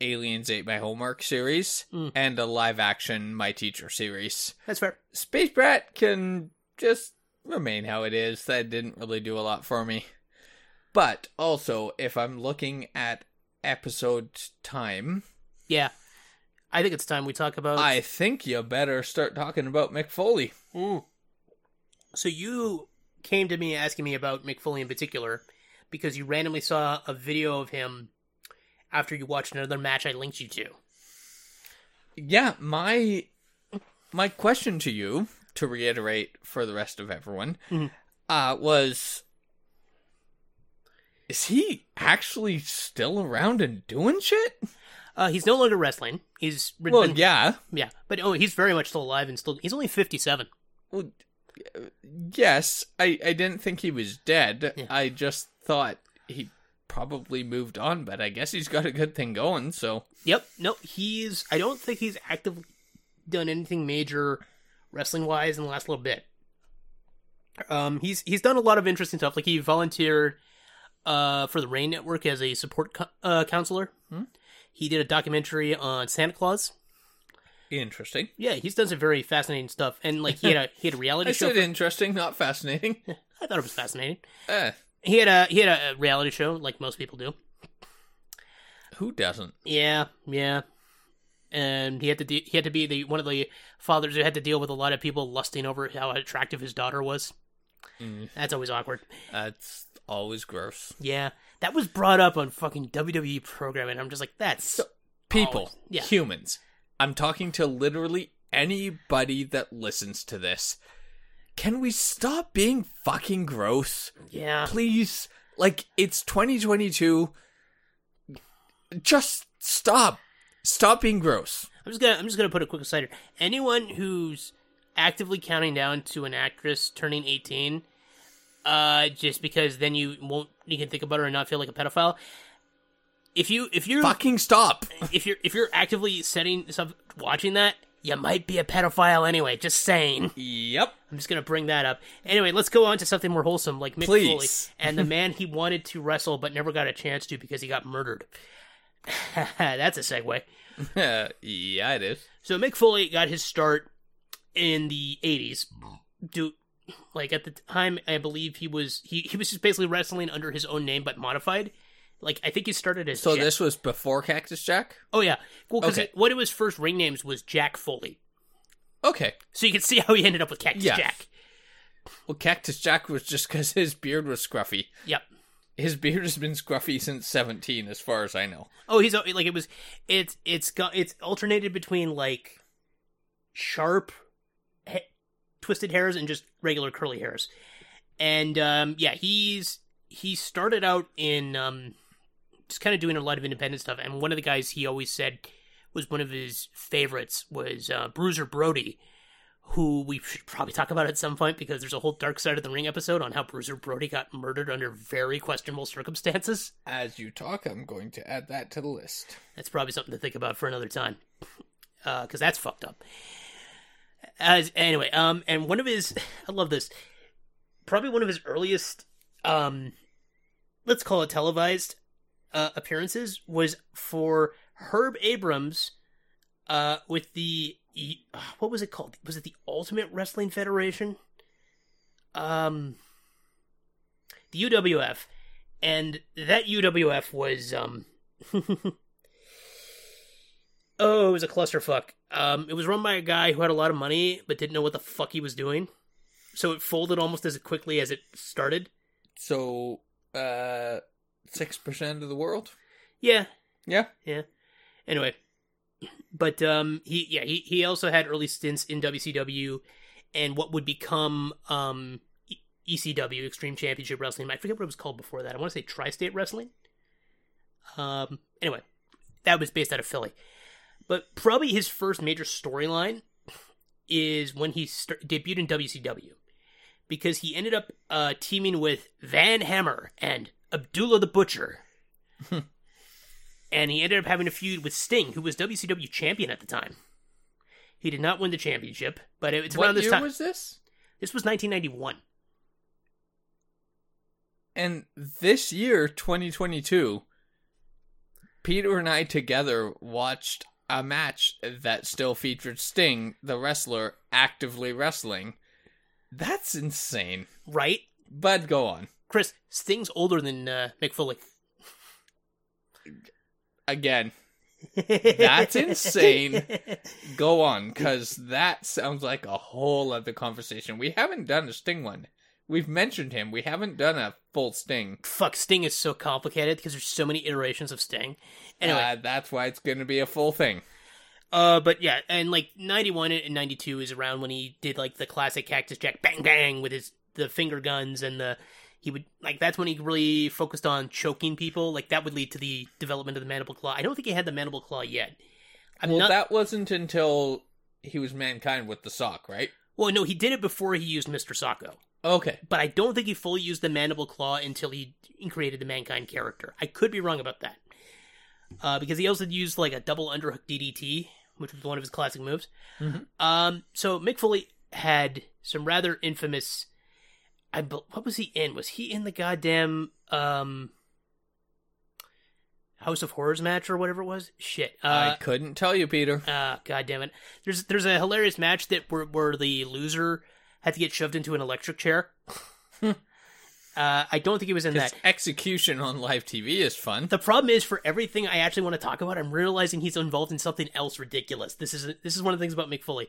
aliens ate my homework series Mm. and a live action my teacher series That's fair. space brat can just remain how it is that didn't really do a lot for me but also if i'm looking at episode time Yeah, I think it's time we talk about. i think you better start talking about Mick Foley. Mm. So you came to me asking me about Mick Foley in particular because you randomly saw a video of him after you watched another match I linked you to. yeah my my question to you to reiterate for the rest of everyone Mhm. uh was is he actually still around and doing shit Uh, he's no longer wrestling. He's well been- yeah yeah, but oh, he's very much still alive and still. He's only fifty-seven. well, uh, yes i i didn't think he was dead Yeah. i just thought he probably moved on but i guess he's got a good thing going so Yep. No, he's. I don't think he's actively done anything major wrestling wise in the last little bit. Um, he's he's done a lot of interesting stuff. Like he volunteered uh for the RAINN Network as a support co- uh, counselor. Hmm. He did a documentary on Santa Claus. interesting Yeah, he's done some very fascinating stuff. And like he had a he had a reality i show. said for- interesting not fascinating I thought it was fascinating. Eh, He had a he had a reality show like most people do. who doesn't Yeah, yeah. And he had to de- he had to be the one of the fathers who had to deal with a lot of people lusting over how attractive his daughter was. Mm. That's always awkward. that's always gross Yeah, that was brought up on fucking WWE programming. I'm just like, that's people, Oh, yeah. humans. I'm talking to literally anybody that listens to this. Can we stop being fucking gross? yeah, Please. Like, it's 2022. Just stop. Stop being gross. I'm just gonna I'm just gonna put a quick aside here. Anyone who's actively counting down to an actress turning 18, uh, just because then you won't you can think about her and not feel like a pedophile. If you if you're Fucking stop. if you're if you're actively setting stuff watching that, you might be a pedophile anyway. Just saying. Yep. I'm just gonna bring that up. Anyway, let's go on to something more wholesome, like Mick Please. Foley and the man he wanted to wrestle but never got a chance to because he got murdered. That's a segue. yeah, it is. So Mick Foley got his start in the '80s. Do like at the time, I believe he was he he was just basically wrestling under his own name but modified. Like I think he started as So Jack- this was before Cactus Jack? Oh yeah, well because Okay. one of his first ring names was Jack Foley. Okay. So you can see how he ended up with Cactus Yeah. Jack. Well, Cactus Jack was just because his beard was scruffy. Yep. His beard has been scruffy since 17, as far as I know. Oh, he's like it was. It's it's got it's alternated between like sharp, he- twisted hairs and just regular curly hairs, and um, yeah, he's he started out in um, just kind of doing a lot of independent stuff. And one of the guys he always said was one of his favorites was uh, Bruiser Brody, who we should probably talk about at some point because there's a whole Dark Side of the Ring episode on how Bruiser Brody got murdered under very questionable circumstances. As you talk, I'm going to add that to the list. That's probably something to think about for another time, because that's fucked up. As anyway, um, and one of his, I love this, probably one of his earliest, um, let's call it televised uh, appearances was for Herb Abrams, uh, with the E- what was it called? Was it the Ultimate Wrestling Federation? Um, the UWF, and that UWF was um. Oh, it was a clusterfuck. Um, it was run by a guy who had a lot of money but didn't know what the fuck he was doing. So it folded almost as quickly as it started. So, uh, 6% of the world? Yeah, Yeah. yeah. Anyway, but um, he yeah he he also had early stints in WCW and what would become um ECW Extreme Championship Wrestling. I forget what it was called before that. I want to say Tri-State Wrestling. Um. Anyway, that was based out of Philly. But probably his first major storyline is when he st- debuted in WCW because he ended up uh, teaming with Van Hammer and Abdullah the Butcher. and he ended up having a feud with Sting, who was WCW champion at the time. He did not win the championship, but it- it's what around this year time. was this? This was 1991. And this year, 2022, Peter and I together watched a match that still featured Sting, the wrestler, actively wrestling. That's insane. Right? But go on. Chris, Sting's older than uh, Mick Foley. Again, That's insane. go on, because that sounds like a whole other conversation. We haven't done a Sting one. We've mentioned him. We haven't done a full Sting. Fuck, Sting is so complicated because there's so many iterations of Sting. Anyway, Uh, that's why it's going to be a full thing. Uh, but yeah, and like ninety one and ninety two is around when he did like the classic Cactus Jack bang bang with his the finger guns and the he would like that's when he really focused on choking people. Like that would lead to the development of the mandible claw. I don't think he had the mandible claw yet. I'm well, not. that wasn't until he was mankind with the sock, right? Well, no, he did it before he used Mister Socko, Okay. but I don't think he fully used the mandible claw until he created the mankind character. I could be wrong about that. Uh, because he also used like a double underhook DDT, which was one of his classic moves. Mhm. Um, so Mick Foley had some rather infamous. I what was he in? Was he in the goddamn um House of Horrors match or whatever it was? Shit. Uh, I couldn't tell you, Peter. uh god damn it. There's there's a hilarious match that where where the loser had to get shoved into an electric chair. uh, I don't think he was in that. execution on live TV is fun. The problem is, for everything I actually want to talk about, I'm realizing he's involved in something else ridiculous. This is this is one of the things about Mick Foley.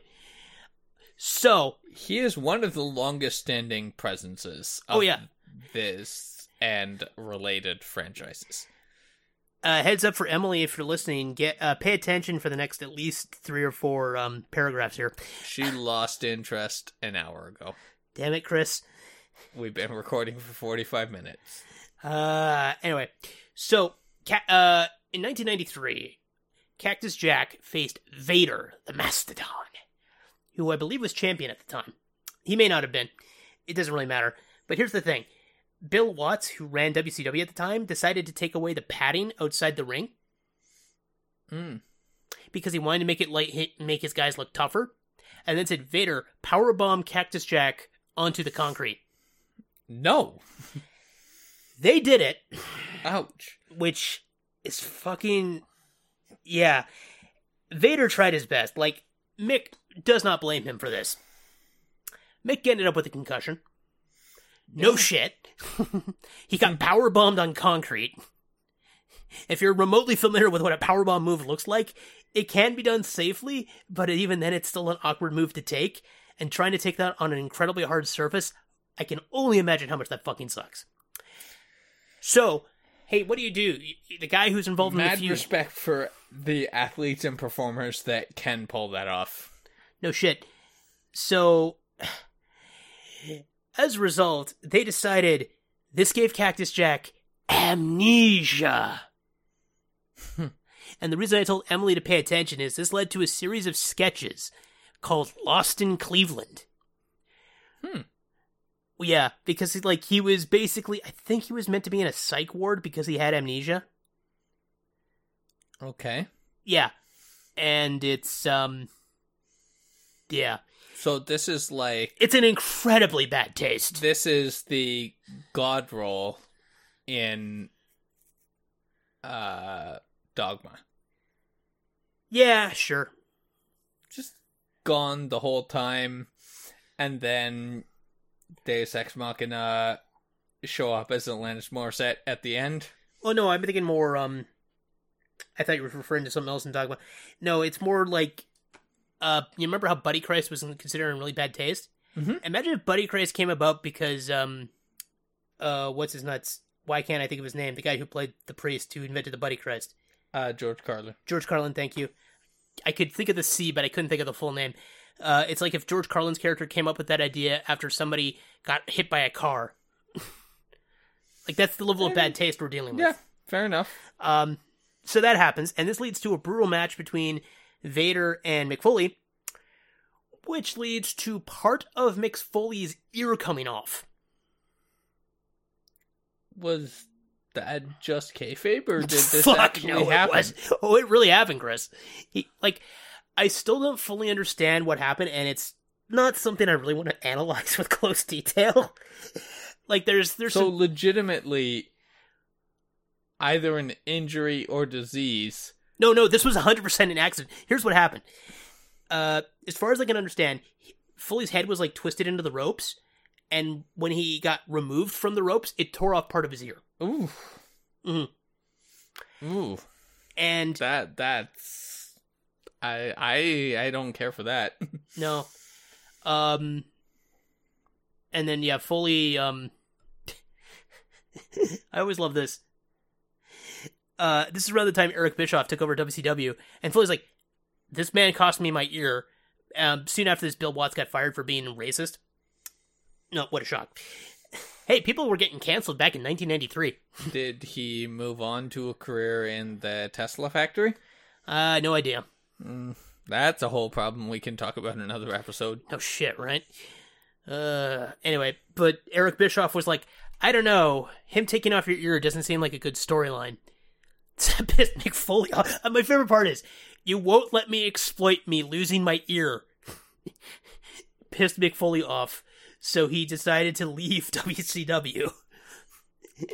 So, He is one of the longest standing presences of Oh, yeah. this and related franchises. uh, heads up for Emily if you're listening. Get uh, pay attention for the next at least three or four um, paragraphs here. She lost interest an hour ago. Damn it, Chris. We've been recording for 45 minutes. Uh, anyway, so ca- uh, in 1993, Cactus Jack faced Vader, the Mastodon, who I believe was champion at the time. He may not have been. It doesn't really matter. But here's the thing Bill Watts, who ran WCW at the time, decided to take away the padding outside the ring Mm. because he wanted to make it light hit and make his guys look tougher. And then said, Vader, powerbomb Cactus Jack onto the concrete. No. They did it, Ouch. which is fucking. Yeah. Vader tried his best. Like, Mick does not blame him for this. Mick ended up with a concussion. No shit. he got power bombed on concrete. If you're remotely familiar with what a power bomb move looks like, it can be done safely, but even then, it's still an awkward move to take. And trying to take that on an incredibly hard surface, I can only imagine how much that fucking sucks. So, hey, what do you do? The guy who's involved in the Mad feud. respect for the athletes and performers that can pull that off. No shit. So, as a result, they decided this gave Cactus Jack amnesia. and the reason I told Emily to pay attention is this led to a series of sketches called Lost in Cleveland. Hmm. Well, yeah, because he, like he was basically, I think he was meant to be in a psych ward because he had amnesia. Okay. Yeah, and it's um, yeah, So this is like it's an incredibly bad taste. this is the god role in uh Dogma. Yeah, sure. Just gone the whole time and then Deus Ex Machina show up as Alanis Morissette at the end. Oh no, I'm thinking more. Um, I thought you were referring to something else in Dogma. No, it's more like. Uh, you remember how Buddy Christ was considered in really bad taste? Mhm. Imagine if Buddy Christ came about because um, uh, what's his nuts? Why can't I think of his name? The guy who played the priest who invented the Buddy Christ, Uh George Carlin. George Carlin. Thank you. I could think of the C, but I couldn't think of the full name. Uh, it's like if George Carlin's character came up with that idea after somebody got hit by a car. like that's the level of bad taste we're dealing with. Yeah, fair enough. Um, so that happens, and this leads to a brutal match between Vader and Mick Foley, which leads to part of Mick Foley's ear coming off. Was that just kayfabe or did this Fuck actually no, it happen? was. Oh, it really happened, Chris. He, like, I still don't fully understand what happened, and it's not something I really want to analyze with close detail. like, there's there's So some, legitimately either an injury or disease. No, no, this was 100% an accident. Here's what happened. Uh, as far as I can understand, Foley's head was like twisted into the ropes, and when he got removed from the ropes, it tore off part of his ear. Ooh. Mhm. Ooh. And That that's I I I don't care for that. no, um, and then yeah, Foley. Um, I always love this. Uh, this is around the time Eric Bischoff took over WCW, and Foley's like, "This man cost me my ear." Um, soon after this, Bill Watts got fired for being racist. No, what a shock! Hey, people were getting canceled back in 1993. Did he move on to a career in the Tesla factory? Uh, no idea. That's a whole problem we can talk about in another episode. No shit, right? Uh, anyway, but Eric Bischoff was like, I don't know, him taking off your ear doesn't seem like a good storyline. Pissed Mick Foley off. And my favorite part is, you won't let me exploit me losing my ear. pissed Mick Foley off, so he decided to leave WCW.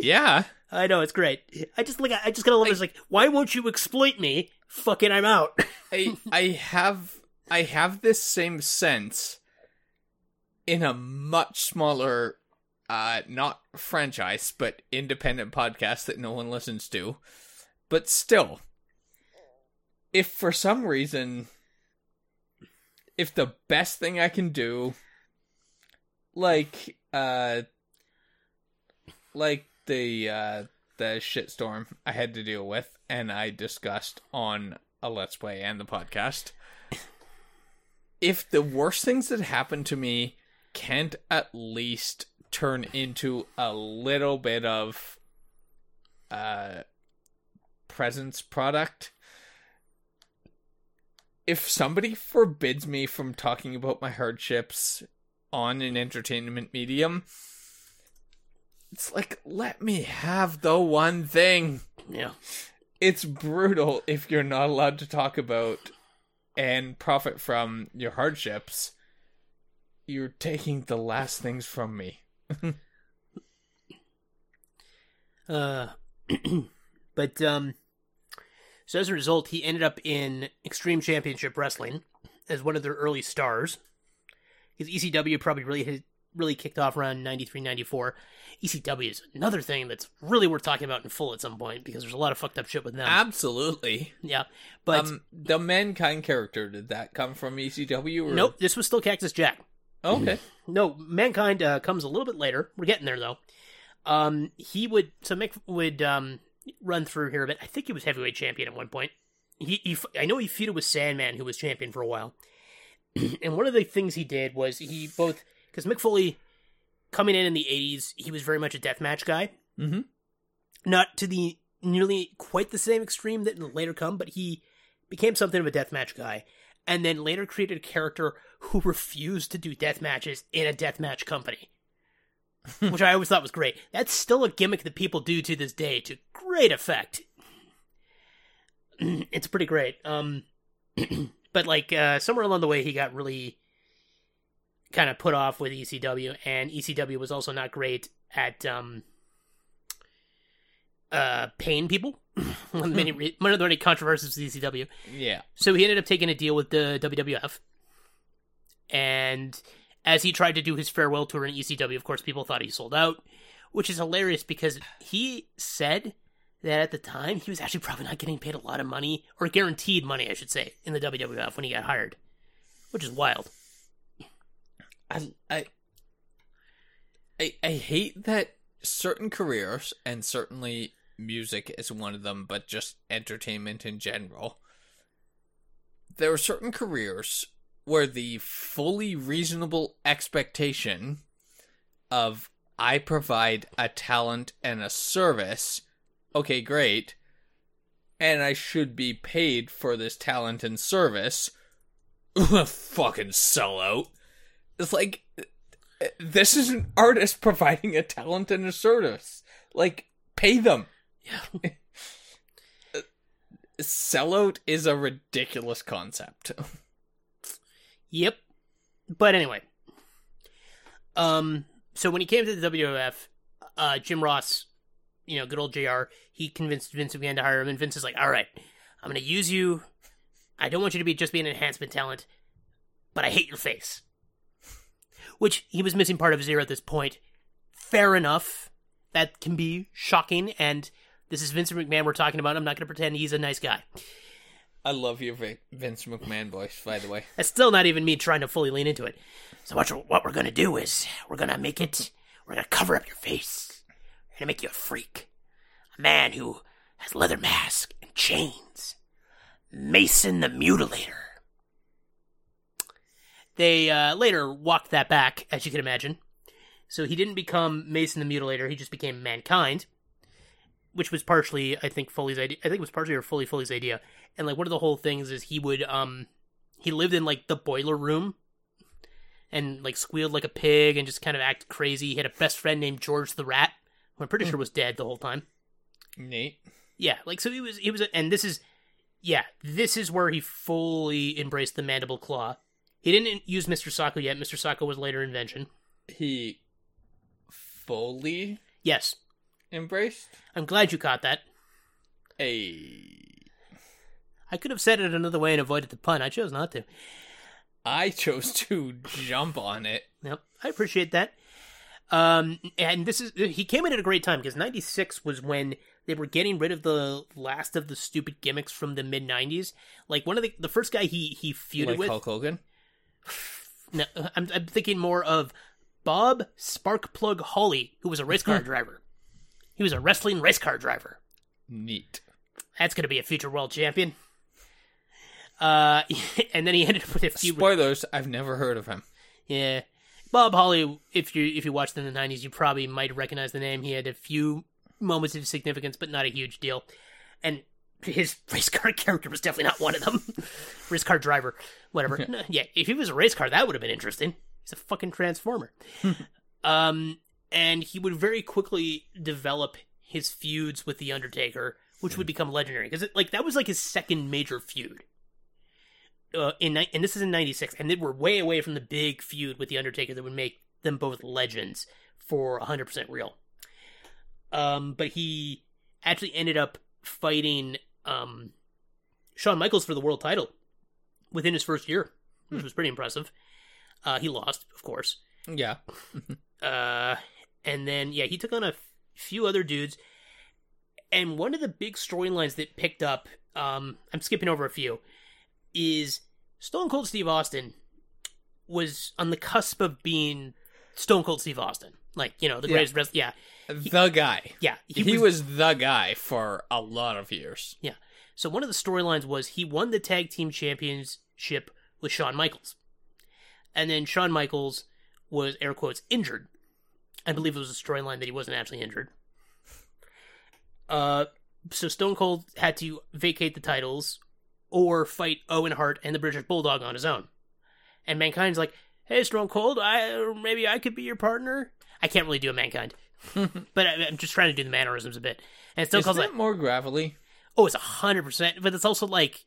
Yeah. I know it's great. I just like I just gotta love this. Like, why won't you exploit me? Fucking, I'm out. I I have I have this same sense in a much smaller uh not franchise but independent podcast that no one listens to. But still if for some reason if the best thing I can do like uh like the uh the shitstorm I had to deal with and I discussed on a let's play and the podcast. If the worst things that happen to me can't at least turn into a little bit of uh presence product, if somebody forbids me from talking about my hardships on an entertainment medium, it's like let me have the one thing. Yeah. It's brutal if you're not allowed to talk about and profit from your hardships. You're taking the last things from me. Uh, but um, so as a result, he ended up in Extreme Championship Wrestling as one of their early stars. Because ECW probably really hit, really kicked off around 93, 94. ECW is another thing that's really worth talking about in full at some point because there's a lot of fucked up shit with them. Absolutely. yeah, but um, the mankind character did that come from ECW? Or... nope, this was still Cactus Jack. Okay. No, Mankind uh, comes a little bit later. We're getting there though. Um, he would so Mick would um run through here a bit. I think he was heavyweight champion at one point. He, he I know he feuded with Sandman, who was champion for a while. and one of the things he did was he both because Mick Foley coming in in the '80s, he was very much a deathmatch guy. Mhm. Not to the nearly quite the same extreme that later come, but he became something of a deathmatch guy, and then later created a character who refused to do death matches in a deathmatch company. which I always thought was great. That's still a gimmick that people do to this day to great effect. it's pretty great. Um, but like uh, somewhere along the way, he got really kind of put off with ECW, and ECW was also not great at um, uh, paying people. one, of the many re- one of the many controversies with ECW. Yeah. So he ended up taking a deal with the WWF. And as he tried to do his farewell tour in ECW, of course, people thought he sold out, which is hilarious because he said that at the time he was actually probably not getting paid a lot of money, or guaranteed money, I should say, in the WWF when he got hired, which is wild. I I I, I hate that certain careers and certainly music is one of them, but just entertainment in general. There are certain careers where the fully reasonable expectation of I provide a talent and a service, okay, great, and I should be paid for this talent and service. Fucking sellout. It's like this is an artist providing a talent and a service. Like, pay them. Yeah. Sellout is a ridiculous concept. Yep. But anyway. Um so when he came to the WWF, uh Jim Ross, you know, good old JR, he convinced Vince McMahon to hire him and Vince is like, "All right, I'm to use you. I don't want you to be just be an enhancement talent, but I hate your face." Which he was missing part of his ear at this point. Fair enough. That can be shocking and this is Vince McMahon we're talking about. I'm not to pretend he's a nice guy. I love your Vi- Vince McMahon voice, by the way. That's still not even me trying to fully lean into it. So what, what we're gonna do is we're gonna make it. We're gonna cover up your face. We're gonna make you a freak, a man who has leather mask and chains. Mason the Mutilator. They uh, later walked that back, as you can imagine. So he didn't become Mason the Mutilator. He just became Mankind, which was partially, I think, Foley's idea. I think it was partially or fully Foley's idea. And like one of the whole things is he would um he lived in like the boiler room and like squealed like a pig and just kind of acted crazy. He had a best friend named George the Rat, who I'm pretty sure was dead the whole time. Nate. Yeah, like so he was he was a, and this is yeah, this is where he fully embraced the mandible claw. He didn't use Mr. Socko yet. Mr. Socko was later invention. He fully Yes. Embraced I'm glad you caught that. a. I could have said it another way and avoided the pun. I chose not to. I chose to jump on it. Yep, I appreciate that. Um, and this is he came in at a great time because '96 was when they were getting rid of the last of the stupid gimmicks from the mid '90s. Like one of the the first guy he he feuded Like with. Hulk Hogan. No, I'm I'm thinking more of Bob Sparkplug Holly, who was a race car driver. He was a wrestling race car driver. Neat. That's going to be a future world champion. Uh, and then he ended up with a few. Spoilers, I've never heard of him. Yeah, Bob Holly. If you if you watched in the '90s, you probably might recognize the name. He had a few moments of significance, but not a huge deal. And his race car character was definitely not one of them. race car driver, whatever. No, yeah, if he was a race car, that would have been interesting. He's a fucking transformer. um, and he would very quickly develop his feuds with the Undertaker, which would become legendary because like that was like his second major feud. Uh, in and this is in '96, and they were way away from the big feud with the Undertaker that would make them both legends for 100% real. Um, but he actually ended up fighting um, Shawn Michaels for the world title within his first year, which was pretty impressive. Uh, he lost, of course. Yeah. Uh, and then yeah, he took on a f- few other dudes. And one of the big storylines that picked up, um, I'm skipping over a few, is Stone Cold Steve Austin was on the cusp of being Stone Cold Steve Austin, like you know the Yeah. greatest wrestler. Yeah, The guy. yeah. He, was, the guy for a lot of years. Yeah. So one of the storylines was he won the tag team championship with Shawn Michaels. And then Shawn Michaels was air quotes injured. I believe it was a storyline that he wasn't actually injured. Uh so Stone Cold had to vacate the titles or fight Owen Hart and the British Bulldog on his own. And Mankind's like, "Hey Stone Cold, I maybe I could be your partner." I can't really do a Mankind. but I, I'm just trying to do the mannerisms a bit. And Stone Isn't Cold's like, more gravelly? Oh, it's a hundred percent, but it's also like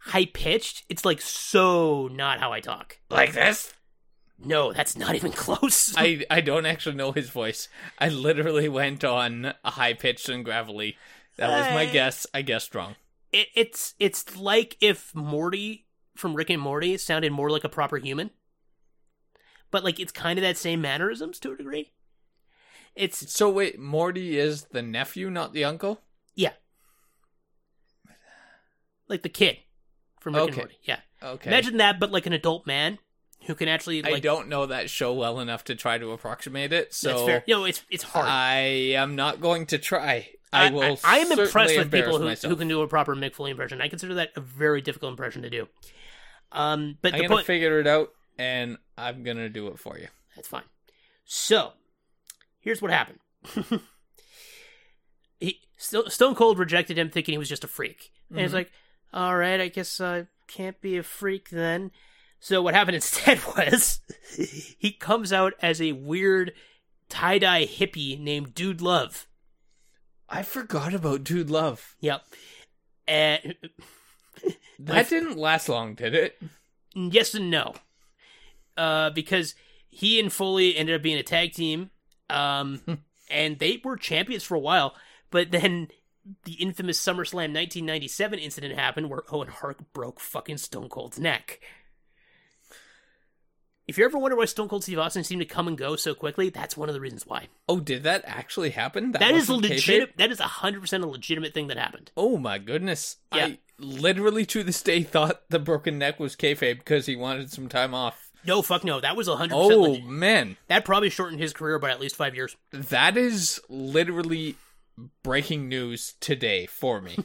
high pitched. It's like so not how I talk. Like this? No, that's not even close. I, I don't actually know his voice. I literally went on a high pitched and gravelly. That was my Uh, guess. I guessed wrong. it, it's it's like if Morty from Rick and Morty sounded more like a proper human, but like it's kind of that same mannerisms to a degree. It's So wait, Morty is the nephew, not the uncle? yeah, like the kid from Rick and Morty. Yeah, Okay. imagine that, but like an adult man who can actually I don't know that show well enough to try to approximate it, so that's fair. You know, it's it's hard. I am not going to try. I, will. I, am impressed with people who, myself. who can do a proper Mick Foley impression. I consider that a very difficult impression to do. Um, but I'm gonna point figure it out, and I'm gonna do it for you. that's fine. So here's what happened. he Stone Cold rejected him, thinking he was just a freak, and he's Mhm. like, "All right, I guess I can't be a freak then." So what happened instead was he comes out as a weird tie dye hippie named Dude Love. I forgot about Dude Love. Yep. And That didn't last long, did it? yes and no. Uh, because he and Foley ended up being a tag team, um, and they were champions for a while. But then the infamous SummerSlam 1997 incident happened where Owen Hart broke fucking Stone Cold's neck. If you ever wonder why Stone Cold Steve Austin seemed to come and go so quickly, that's one of the reasons why. Oh, did that actually happen? that is wasn't legit. That is hundred percent a legitimate thing that happened. Oh my goodness! Yeah. I literally to this day thought the broken neck was kayfabe because he wanted some time off. No, fuck no. That was hundred percent. Oh legit. man, That probably shortened his career by at least five years. that is literally breaking news today for me.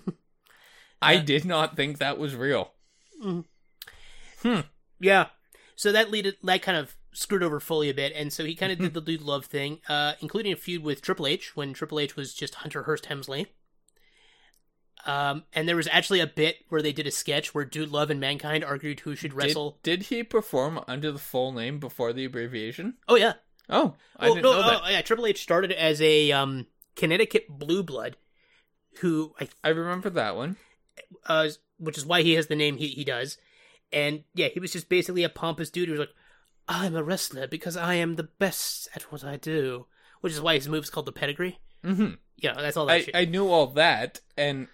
I did not think that was real. Hmm. Yeah. So that lead that kind of screwed over Foley a bit, and so he kind of did the dude love thing, uh, including a feud with Triple H when Triple H was just Hunter Hearst Helmsley. Um, and there was actually a bit where they did a sketch where Dude Love and Mankind argued who should wrestle. did he perform under the full name before the abbreviation? oh yeah, Oh, I oh didn't no, know that. oh, yeah. Triple H started as a um, Connecticut Blue Blood, who I I remember that one. uh, which is why he has the name he, he does. And yeah, he was just basically a pompous dude who was like, I'm a wrestler because I am the best at what I do. Which is why his move's called the pedigree. hmm Yeah, that's all that I, shit. I knew all that, and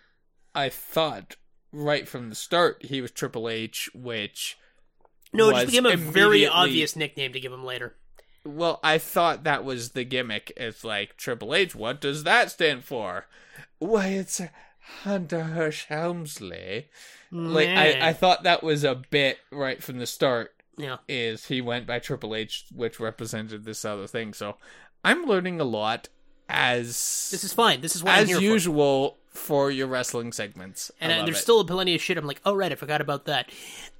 I thought right from the start he was Triple H, which no, it just became a very obvious nickname to give him later. well, I thought that was the gimmick. It's like Triple H. What does that stand for? Why, it's Hunter Hearst Helmsley. Like I, I thought that was a bit right from the start. yeah. Is he went by Triple H, which represented this other thing. So I'm learning a lot as This is fine. This is what I'm as here usual for. your wrestling segments. And I uh, love there's it. still plenty of shit. I'm like, oh right, I forgot about that.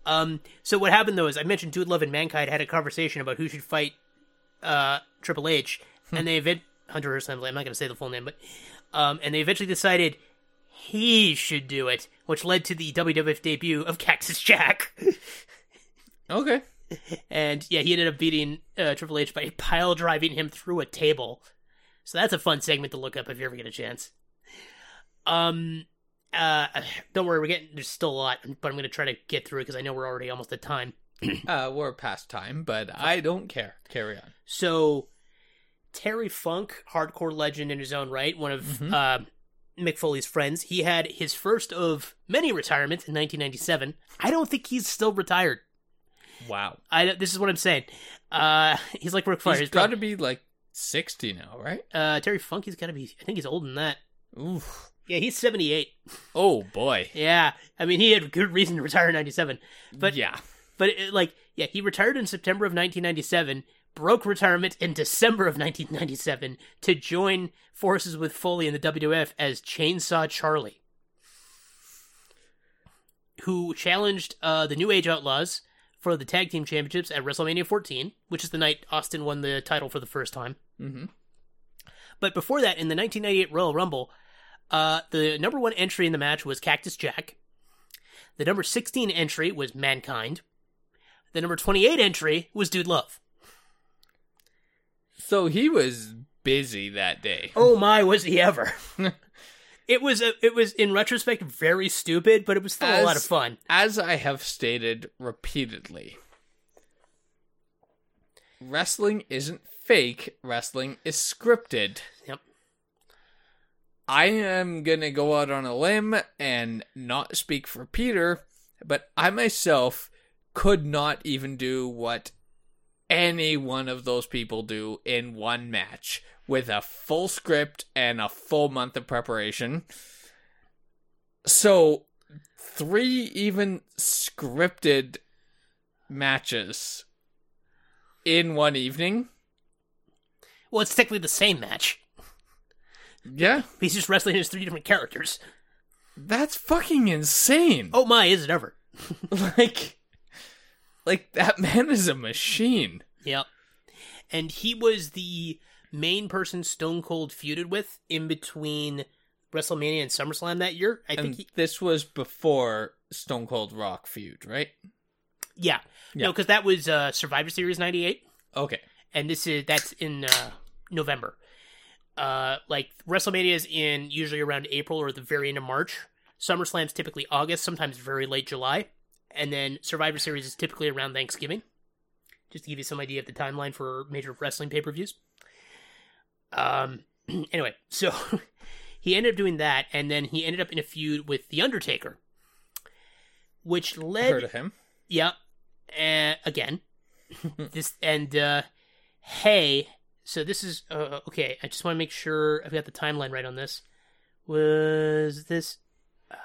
Um, so what happened though is I mentioned Dude Love and Mankind had a conversation about who should fight uh, Triple H, Hmm. and they event Hunter Hearst Helmsley. I'm not going to say the full name, but um, and they eventually decided he should do it, which led to the WWF debut of Cactus Jack. Okay. and yeah, he ended up beating uh, Triple H by pile driving him through a table. So that's a fun segment to look up if you ever get a chance. Um, uh, don't worry, we're getting there's still a lot, but I'm going to try to get through it because I know we're already almost at time. Uh, we're past time, but I don't care. Carry on. So, Terry Funk, hardcore legend in his own right, one of Mhm. uh, Mick Foley's friends, he had his first of many retirements in 1997. I don't think he's still retired. Wow. I this is what I'm saying. Uh, he's like Ric Flair. He's He's got to be like 60 now, right? uh, Terry Funk. He's got to be. I think he's older than that. Oof. Yeah, he's 78. Oh boy. Yeah, I mean he had good reason to retire in 97. But yeah. but it, like yeah, he retired in September of 1997. Broke retirement in December of 1997 to join forces with Foley in the WWF as Chainsaw Charlie, who challenged uh, the New Age Outlaws for the tag team championships at WrestleMania 14, which is the night Austin won the title for the first time. Mm-hmm. But before that, in the 1998 Royal Rumble, uh, the number one entry in the match was Cactus Jack. The number 16 entry was Mankind. The number 28 entry was Dude Love. So he was busy that day. Oh my, was he ever! it was a, it was in retrospect very stupid, but it was still a lot of fun. As I have stated repeatedly, wrestling isn't fake, wrestling is scripted. Yep. I am going to go out on a limb and not speak for Peter, but I myself could not even do what any one of those people do in one match with a full script and a full month of preparation. So, three even scripted matches in one evening. Well, it's technically the same match. Yeah, He's just wrestling as three different characters. that's fucking insane. Oh my, is it ever? Like, like that man is a machine. Yep. And he was the main person Stone Cold feuded with in between WrestleMania and SummerSlam that year. I think And he, this was before Stone Cold Rock feud, right? yeah. Yeah. No, because that was uh, Survivor Series 98. Okay. and this is that's in uh, November. Uh, like WrestleMania is in usually around April or the very end of March. SummerSlam's typically August, sometimes very late July, and then Survivor Series is typically around Thanksgiving. Just to give you some idea of the timeline for major wrestling pay per views. Um. Anyway, so he ended up doing that, and then he ended up in a feud with the Undertaker, which led Heard of him? yeah. Uh, again. this and uh hey, so this is uh, okay, I just want to make sure I've got the timeline right on this. Was this uh,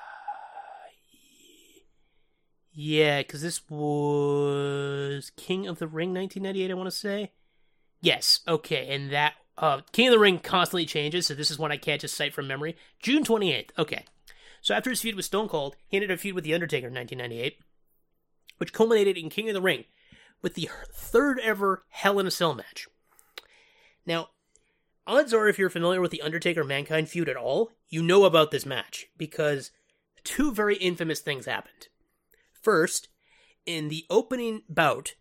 Yeah, cuz this was King of the Ring 1998 I want to say. Yes, okay, and that uh King of the Ring constantly changes, so this is one I can't just cite from memory. June 28th. Okay. So after his feud with Stone Cold, he ended a feud with The Undertaker in 1998 which culminated in King of the Ring with the third ever Hell in a Cell match. Now, odds are if you're familiar with the Undertaker Mankind feud at all, you know about this match because two very infamous things happened. First, in the opening bout,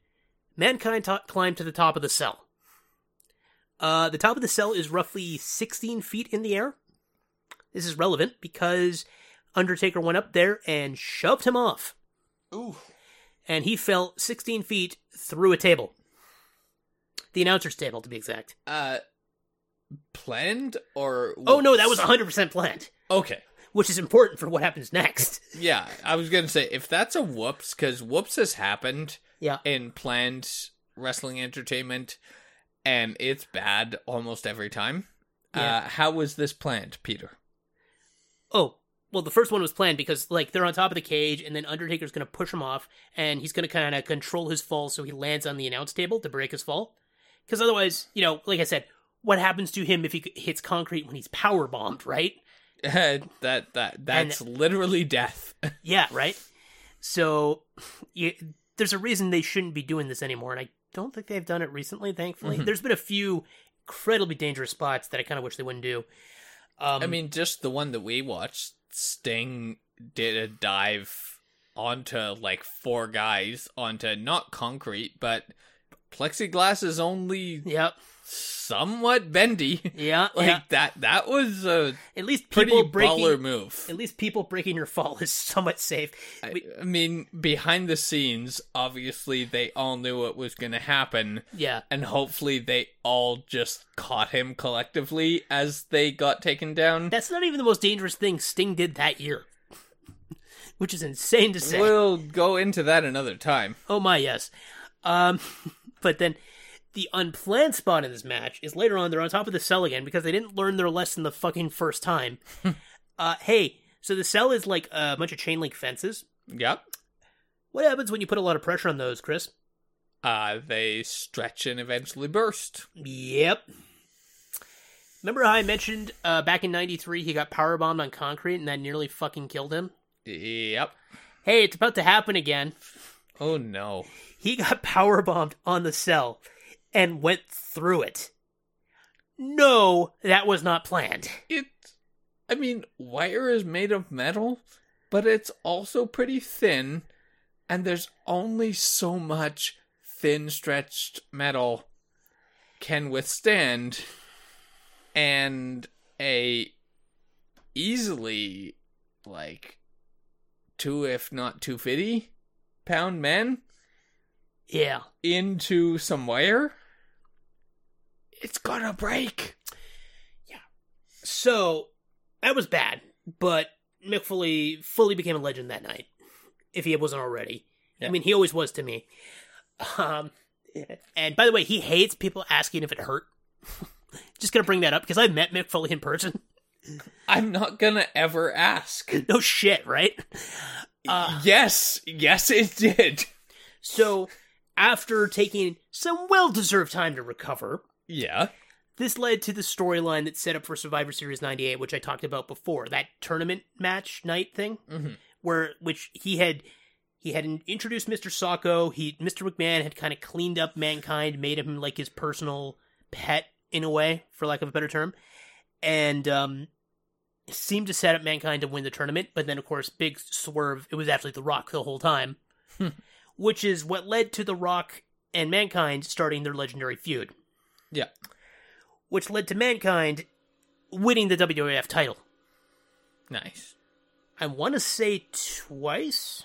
Mankind t- climbed to the top of the cell. Uh, the top of the cell is roughly 16 feet in the air. This is relevant because Undertaker went up there and shoved him off Ooh. and he fell 16 feet through a table. The announcer's table, to be exact. Uh, planned or? Oh no, that was whoops? 100% planned, Okay. Which is important for what happens next. Yeah, I was gonna say if that's a whoops, because whoops has happened Yeah. in planned wrestling entertainment, and it's bad almost every time. Yeah. Uh, how was this planned, Peter? Oh, well, the first one was planned because, like, they're on top of the cage, and then Undertaker's going to push him off, and he's going to kind of control his fall so he lands on the announce table to break his fall. Because otherwise, you know, like I said, what happens to him if he hits concrete when he's power bombed, right? that that that's literally death. Yeah, right. So, you, there's a reason they shouldn't be doing this anymore, and I don't think they've done it recently. Thankfully, Mhm. there's been a few incredibly dangerous spots that I kind of wish they wouldn't do. Um, I mean, just the one that we watched Sting did a dive onto like four guys onto not concrete, but plexiglass is only Yep. Somewhat bendy. Yeah. like yeah. that that was a At least pretty people breaking. baller move. At least people breaking your fall is somewhat safe. I, We- I mean, behind the scenes, obviously they all knew what was going to happen, yeah. and hopefully they all just caught him collectively as they got taken down. That's not even the most dangerous thing Sting did that year. Which is insane to say. We'll go into that another time. Oh my yes. Um but then the unplanned spot in this match is later on they're on top of the cell again because they didn't learn their lesson the fucking first time. uh hey, so the cell is like a bunch of chain link fences. Yep. What happens when you put a lot of pressure on those, Chris? Uh, they stretch and eventually burst. Yep. Remember how I mentioned uh, back in '93 he got powerbombed on concrete and that nearly fucking killed him? Yep. Hey, it's about to happen again. Oh no. He got powerbombed on the cell and went through it. No, that was not planned. It. I mean, wire is made of metal, but it's also pretty thin, and there's only so much thin stretched metal can withstand, and a easily like two, if not two fifty pound man Yeah. into some wire, it's gonna break. Yeah. So that was bad, but Mick Foley fully became a legend that night, if he wasn't already. I mean, he always was to me. Um, and by the way, he hates people asking if it hurt. Just gonna bring that up because I met Mick Foley in person. I'm not gonna ever ask. No shit, right? Uh, yes, yes, it did. so after taking some well-deserved time to recover, Yeah. This led to the storyline that set up for Survivor Series 98, which I talked about before. That tournament match night thing, Mhm. where which he had he had introduced Mr. Socko. He Mr. McMahon had kind of cleaned up mankind, made him like his personal pet in a way, for lack of a better term, and um, seemed to set up mankind to win the tournament. But then, of course, big swerve. It was actually The Rock the whole time, which is what led to The Rock and mankind starting their legendary feud Yeah. which led to Mankind winning the WWF title. Nice. I want to say twice.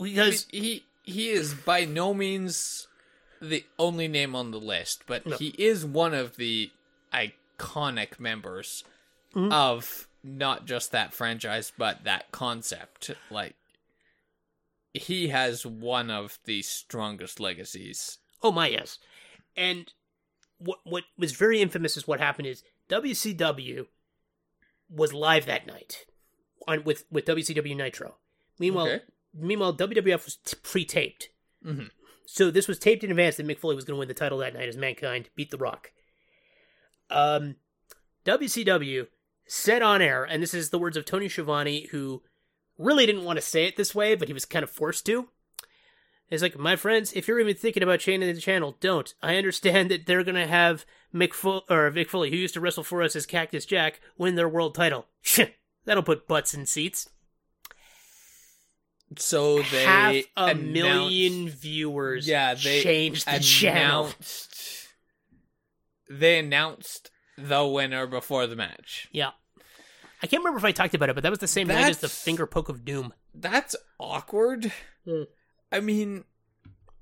Because he he is by no means the only name on the list, but No. he is one of the iconic members mm-hmm. of not just that franchise but that concept. Like he has one of the strongest legacies. oh my yes, and what what was very infamous is what happened is WCW was live that night on with with WCW Nitro. Meanwhile, Okay. meanwhile WWF was t- pre-taped. Mhm. So this was taped in advance that Mick Foley was going to win the title that night as Mankind beat The Rock. Um, WCW said on air, and this is the words of Tony Schiavone, who really didn't want to say it this way, but he was kind of forced to. It's like, my friends, if you're even thinking about changing the channel, don't. I understand that they're gonna have Mick Fo- or Vic Foley, who used to wrestle for us as Cactus Jack, win their world title. That'll put butts in seats. So they Half a announced- million viewers. Yeah, they changed the channel. they announced the winner before the match. Yeah. I can't remember if I talked about it, but that was the same night as the finger poke of doom. That's awkward. Hmm. I mean,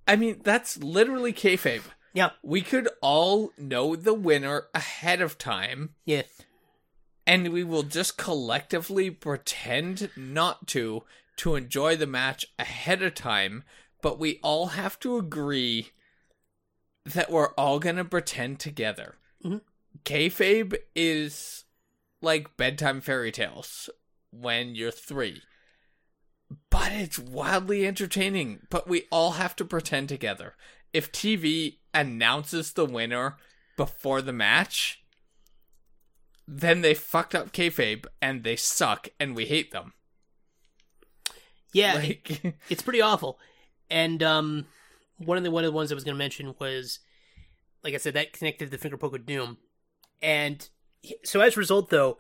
I mean that's literally kayfabe. Yeah. We could all know the winner ahead of time, Yeah. and we will just collectively pretend not to to enjoy the match ahead of time. But we all have to agree that we're all gonna pretend together. Mhm. Kayfabe is like bedtime fairy tales when you're three. But it's wildly entertaining. But we all have to pretend together. If TV announces the winner before the match, then they fucked up kayfabe and they suck and we hate them. Yeah, Like, it's pretty awful. And um, one of the one of the ones I was going to mention was, like I said, that connected to the finger poke of doom. And so as a result, though,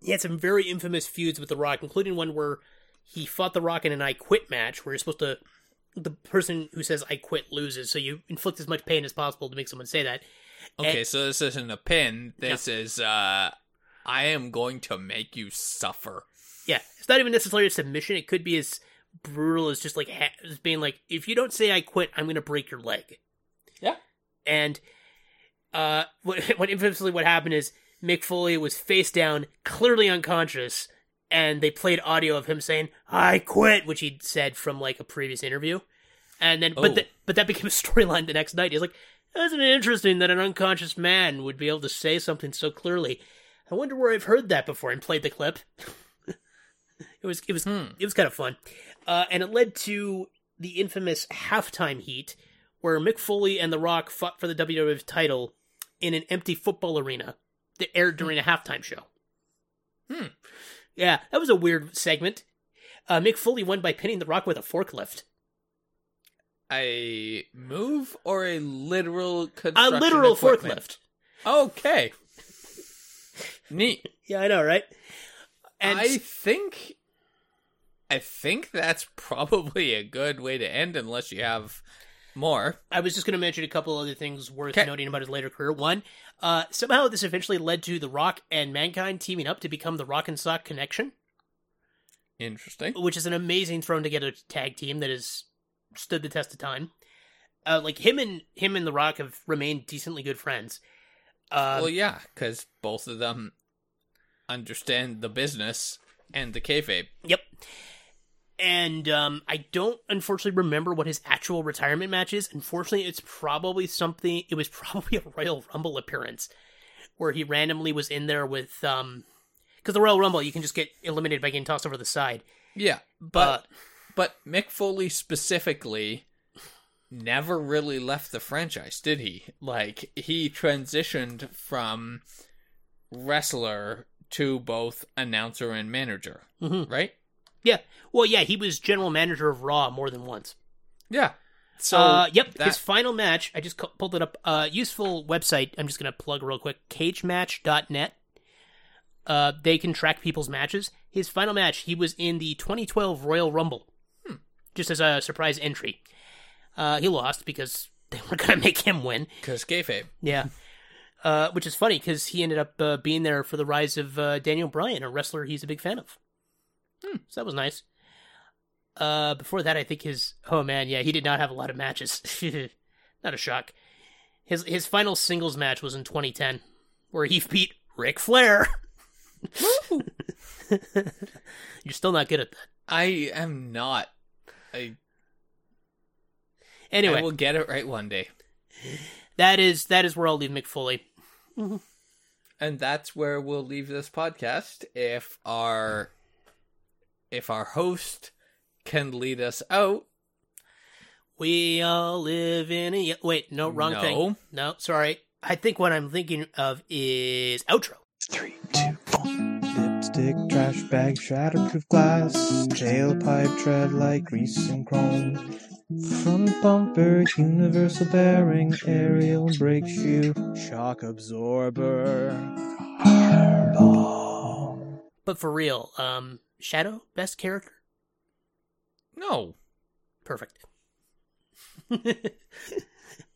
he had some very infamous feuds with The Rock, including one where he fought The Rock in an I Quit match, where you're supposed to. The person who says I quit loses, so you inflict as much pain as possible to make someone say that. Okay, so this isn't a pin. This is uh I am going to make you suffer. Yeah, it's not even necessarily a submission. It could be as brutal as just like ha- as being like, if you don't say I quit, I'm going to break your leg. Yeah. And uh, what, what infamously what happened is Mick Foley was face down, clearly unconscious, and they played audio of him saying "I quit," which he'd said from like a previous interview, and then Oh. but th- but that became a storyline the next night. He's like, "Isn't it interesting that an unconscious man would be able to say something so clearly?" I wonder where I've heard that before, and played the clip. it was it was Hmm. it was kind of fun, uh, and it led to the infamous halftime heat where Mick Foley and The Rock fought for the WWF title in an empty football arena that aired during a halftime show. Hmm. Yeah, that was a weird segment. Uh, Mick Foley won by pinning The Rock with a forklift. A move or a literal A literal equipment? forklift. Okay. Neat. Yeah, I know, right? And I think I think that's probably a good way to end unless you have more. I was just going to mention a couple other things worth 'Kay. noting about his later career. One, uh, somehow this eventually led to The Rock and Mankind teaming up to become the Rock and Sock Connection, Interesting. which is an amazing thrown together tag team that has stood the test of time. Uh, like him and him and The Rock have remained decently good friends. Uh, well, yeah, because both of them understand the business and the kayfabe. Yep. And um, I don't unfortunately remember what his actual retirement match is. Unfortunately, it's probably something. It was probably a Royal Rumble appearance where he randomly was in there with um, because the Royal Rumble you can just get eliminated by getting tossed over the side. Yeah, But but but Mick Foley specifically never really left the franchise, did he? Like he transitioned from wrestler to both announcer and manager, Mhm. right? Yeah, well, yeah, he was general manager of Raw more than once. Yeah. So uh, yep, that- his final match. I just pulled it up. Uh, useful website. I'm just gonna plug real quick. CageMatch.net. Uh, they can track people's matches. His final match, he was in the 2012 Royal Rumble, Hmm. just as a surprise entry. Uh, he lost because they were gonna make him win. because kayfabe. Yeah. Uh, which is funny because he ended up uh, being there for the rise of uh, Daniel Bryan, a wrestler he's a big fan of. Hmm, so that was nice. Uh, before that, I think his oh man, yeah, he did not have a lot of matches. not a shock. His his final singles match was in 2010, where he beat Ric Flair. You're still not good at that. I am not. I, Anyway, we'll get it right one day. that is that is where I'll leave Mick Foley. and that's where we'll leave this podcast if our if our host can lead us out We all live in a wait, no, wrong No. thing. No, sorry. I think what I'm thinking of is outro. Three, two, one. Lipstick, trash bag, shatterproof glass, tailpipe tread like grease and chrome. Front bumper, universal bearing, aerial brake shoe, shock absorber. Hardball. But for real, um, Shadow? Best character, no. Perfect.